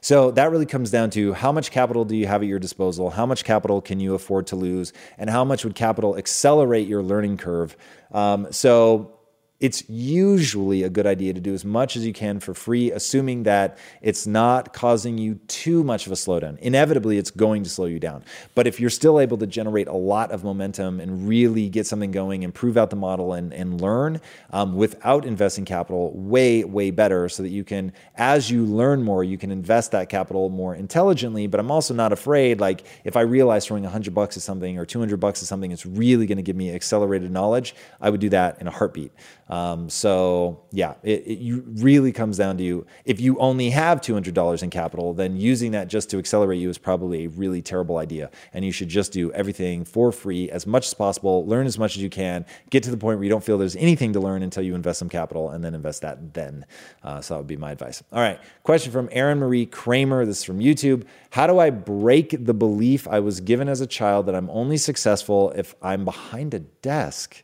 So that really comes down to how much capital do you have at your disposal? How much capital can you afford to lose? And how much would capital accelerate your learning curve? Um, so it's usually a good idea to do as much as you can for free, assuming that it's not causing you too much of a slowdown. Inevitably, it's going to slow you down. But if you're still able to generate a lot of momentum and really get something going and prove out the model and, and learn um, without investing capital, way, way better so that you can, as you learn more, you can invest that capital more intelligently. But I'm also not afraid, like, if I realize throwing 100 bucks at something or 200 bucks at something, it's really going to give me accelerated knowledge, I would do that in a heartbeat. Um, so yeah, it, it really comes down to you. If you only have two hundred dollars in capital, then using that just to accelerate you is probably a really terrible idea. And you should just do everything for free as much as possible. Learn as much as you can. Get to the point where you don't feel there's anything to learn until you invest some capital, and then invest that then. Uh, so that would be my advice. All right, question from Aaron Marie Kramer. This is from YouTube. How do I break the belief I was given as a child that I'm only successful if I'm behind a desk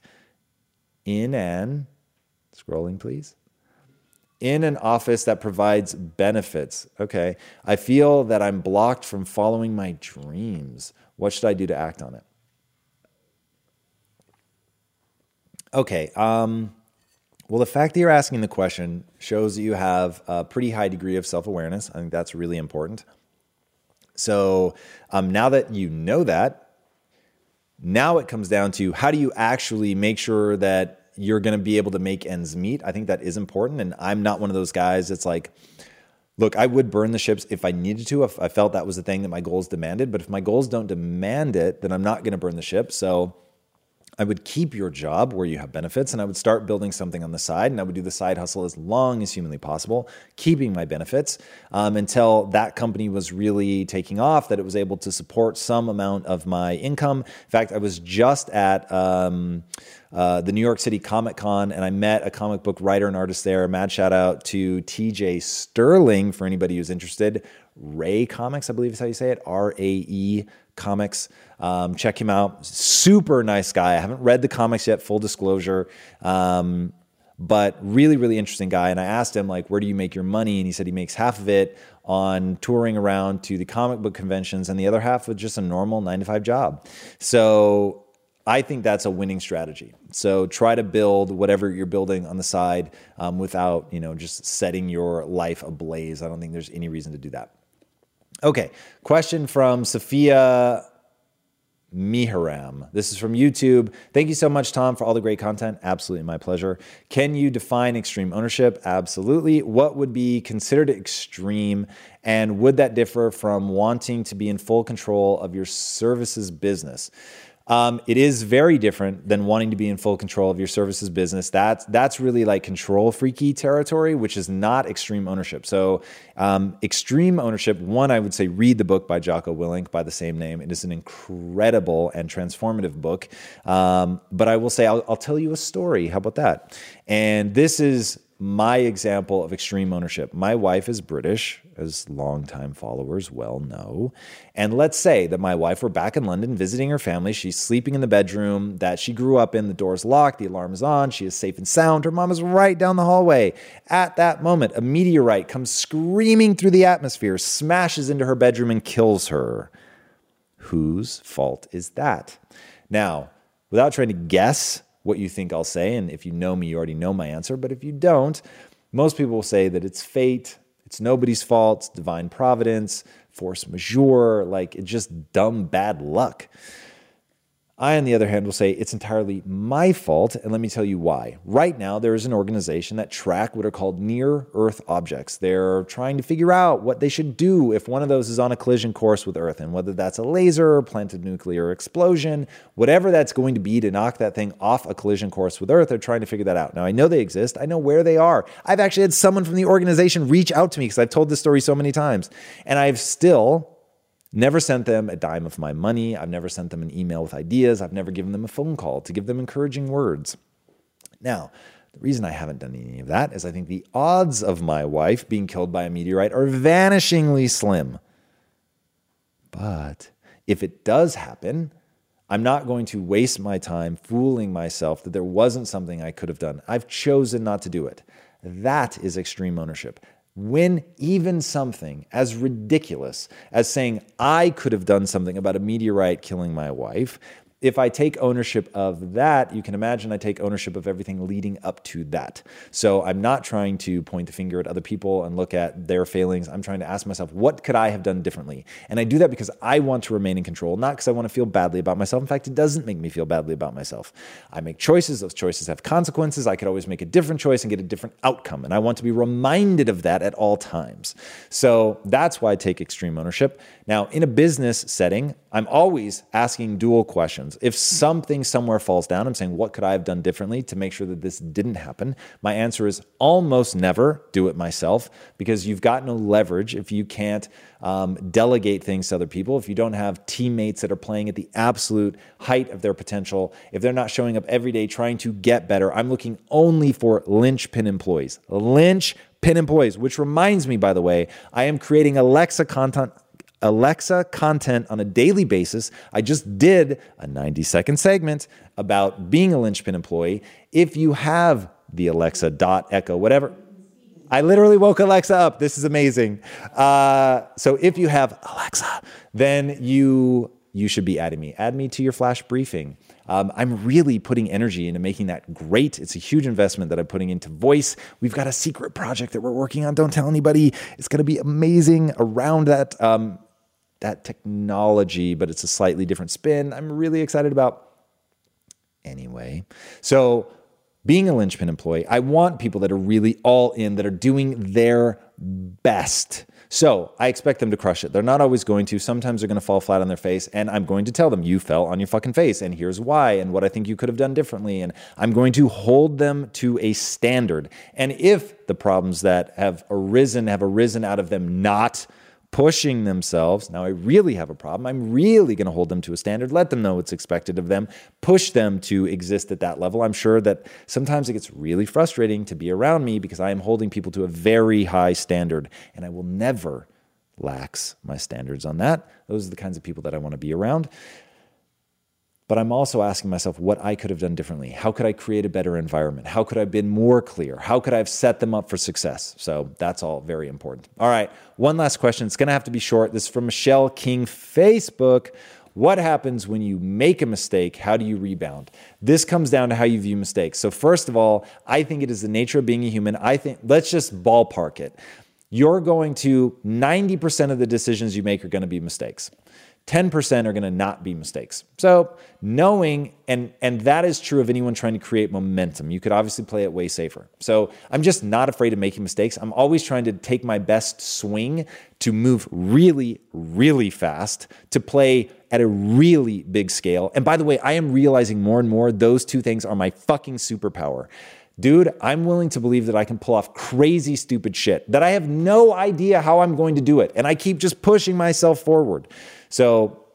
in an Scrolling, please. In an office that provides benefits. Okay. I feel that I'm blocked from following my dreams. What should I do to act on it? Okay. Um, well, the fact that you're asking the question shows that you have a pretty high degree of self awareness. I think that's really important. So um, now that you know that, now it comes down to how do you actually make sure that you're going to be able to make ends meet. I think that is important. And I'm not one of those guys that's like, look, I would burn the ships if I needed to, if I felt that was the thing that my goals demanded. But if my goals don't demand it, then I'm not going to burn the ship. So I would keep your job where you have benefits and I would start building something on the side and I would do the side hustle as long as humanly possible, keeping my benefits um, until that company was really taking off, that it was able to support some amount of my income. In fact, I was just at um, uh, the New York City Comic Con and I met a comic book writer and artist there. Mad shout out to TJ Sterling for anybody who's interested. Ray Comics, I believe is how you say it, R A E Comics. Um, check him out. Super nice guy. I haven't read the comics yet, full disclosure. Um, but really, really interesting guy. And I asked him, like, where do you make your money? And he said he makes half of it on touring around to the comic book conventions and the other half with just a normal nine to five job. So I think that's a winning strategy. So try to build whatever you're building on the side um, without, you know, just setting your life ablaze. I don't think there's any reason to do that. Okay, question from Sophia Miharam. This is from YouTube. Thank you so much, Tom, for all the great content. Absolutely my pleasure. Can you define extreme ownership? Absolutely. What would be considered extreme? And would that differ from wanting to be in full control of your services business? Um, it is very different than wanting to be in full control of your services business. That's that's really like control freaky territory, which is not extreme ownership. So, um, extreme ownership. One, I would say, read the book by Jocko Willink by the same name. It is an incredible and transformative book. Um, but I will say, I'll, I'll tell you a story. How about that? And this is my example of extreme ownership. My wife is British, as longtime followers well know. And let's say that my wife were back in London visiting her family. She's sleeping in the bedroom that she grew up in. The door's locked, the alarm is on, she is safe and sound. Her mom is right down the hallway. At that moment, a meteorite comes screaming through the atmosphere, smashes into her bedroom, and kills her. Whose fault is that? Now, without trying to guess what you think I'll say. And if you know me, you already know my answer. But if you don't, most people will say that it's fate, it's nobody's fault, divine providence, force majeure, like it's just dumb bad luck. I, on the other hand, will say it's entirely my fault, and let me tell you why. Right now, there is an organization that track what are called near Earth objects. They're trying to figure out what they should do if one of those is on a collision course with Earth, and whether that's a laser, planted nuclear explosion, whatever that's going to be to knock that thing off a collision course with Earth, they're trying to figure that out. Now, I know they exist. I know where they are. I've actually had someone from the organization reach out to me because I've told this story so many times, and I've still Never sent them a dime of my money. I've never sent them an email with ideas. I've never given them a phone call to give them encouraging words. Now, the reason I haven't done any of that is I think the odds of my wife being killed by a meteorite are vanishingly slim. But if it does happen, I'm not going to waste my time fooling myself that there wasn't something I could have done. I've chosen not to do it. That is extreme ownership when even something as ridiculous as saying, I could have done something about a meteorite killing my wife, if I take ownership of that, you can imagine I take ownership of everything leading up to that. So I'm not trying to point the finger at other people and look at their failings. I'm trying to ask myself, what could I have done differently? And I do that because I want to remain in control, not because I want to feel badly about myself. In fact, it doesn't make me feel badly about myself. I make choices, those choices have consequences. I could always make a different choice and get a different outcome. And I want to be reminded of that at all times. So that's why I take extreme ownership. Now, in a business setting, I'm always asking dual questions. If something somewhere falls down, I'm saying, what could I have done differently to make sure that this didn't happen? My answer is almost never do it myself because you've got no leverage if you can't um, delegate things to other people, if you don't have teammates that are playing at the absolute height of their potential, if they're not showing up every day trying to get better. I'm looking only for linchpin employees. Linchpin employees, which reminds me, by the way, I am creating Alexa content Alexa content on a daily basis. I just did a 90 second segment about being a linchpin employee. If you have the Alexa dot echo, whatever, I literally woke Alexa up. This is amazing. Uh, so if you have Alexa, then you you should be adding me. Add me to your flash briefing. Um, I'm really putting energy into making that great. It's a huge investment that I'm putting into voice. We've got a secret project that we're working on. Don't tell anybody. It's going to be amazing around that. Um, that technology, but it's a slightly different spin. I'm really excited about anyway. So, being a linchpin employee, I want people that are really all in, that are doing their best. So I expect them to crush it. They're not always going to. Sometimes they're going to fall flat on their face. And I'm going to tell them, you fell on your fucking face. And here's why, and what I think you could have done differently. And I'm going to hold them to a standard. And if the problems that have arisen have arisen out of them not pushing themselves. Now, I really have a problem. I'm really going to hold them to a standard, let them know what's expected of them, push them to exist at that level. I'm sure that sometimes it gets really frustrating to be around me because I am holding people to a very high standard, and I will never lax my standards on that. Those are the kinds of people that I want to be around. But I'm also asking myself what I could have done differently. How could I create a better environment? How could I have been more clear? How could I have set them up for success? So that's all very important. All right, one last question. It's going to have to be short. This is from Michelle King, Facebook. What happens when you make a mistake? How do you rebound? This comes down to how you view mistakes. So, first of all, I think it is the nature of being a human. I think, let's just ballpark it. You're going to, 90% of the decisions you make are going to be mistakes. 10% are going to not be mistakes. So, knowing and and that is true of anyone trying to create momentum. You could obviously play it way safer. So, I'm just not afraid of making mistakes. I'm always trying to take my best swing to move really really fast, to play at a really big scale. And by the way, I am realizing more and more those two things are my fucking superpower. Dude, I'm willing to believe that I can pull off crazy, stupid shit, that I have no idea how I'm going to do it. And I keep just pushing myself forward. So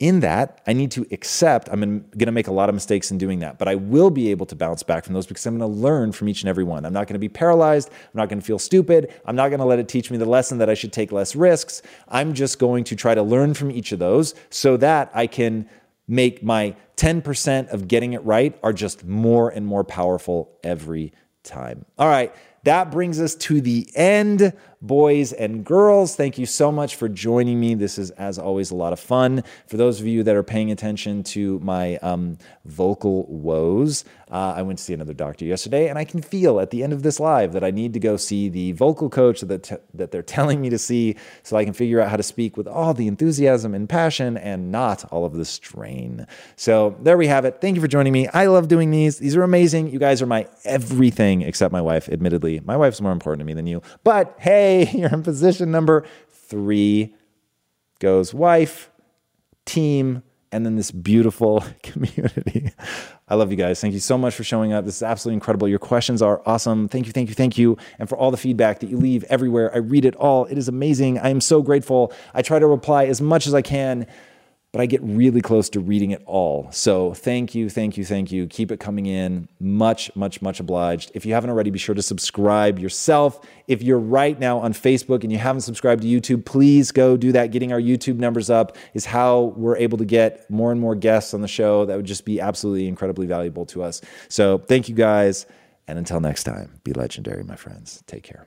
in that, I need to accept I'm going to make a lot of mistakes in doing that, but I will be able to bounce back from those because I'm going to learn from each and every one. I'm not going to be paralyzed. I'm not going to feel stupid. I'm not going to let it teach me the lesson that I should take less risks. I'm just going to try to learn from each of those so that I can make my 10% of getting it right are just more and more powerful every time. All right. That brings us to the end boys and girls. Thank you so much for joining me. This is, as always, a lot of fun. For those of you that are paying attention to my um, vocal woes, uh, I went to see another doctor yesterday, and I can feel at the end of this live that I need to go see the vocal coach that, t- that they're telling me to see so I can figure out how to speak with all the enthusiasm and passion and not all of the strain. So there we have it. Thank you for joining me. I love doing these. These are amazing. You guys are my everything except my wife, admittedly. My wife's more important to me than you. But hey, you're in position number three. Goes wife, team, and then this beautiful community. I love you guys. Thank you so much for showing up. This is absolutely incredible. Your questions are awesome. Thank you, thank you, thank you. And for all the feedback that you leave everywhere. I read it all. It is amazing. I am so grateful. I try to reply as much as I can but I get really close to reading it all. So thank you, thank you, thank you. Keep it coming in. Much, much, much obliged. If you haven't already, be sure to subscribe yourself. If you're right now on Facebook and you haven't subscribed to YouTube, please go do that. Getting our YouTube numbers up is how we're able to get more and more guests on the show. That would just be absolutely incredibly valuable to us. So thank you guys. And until next time, be legendary, my friends. Take care.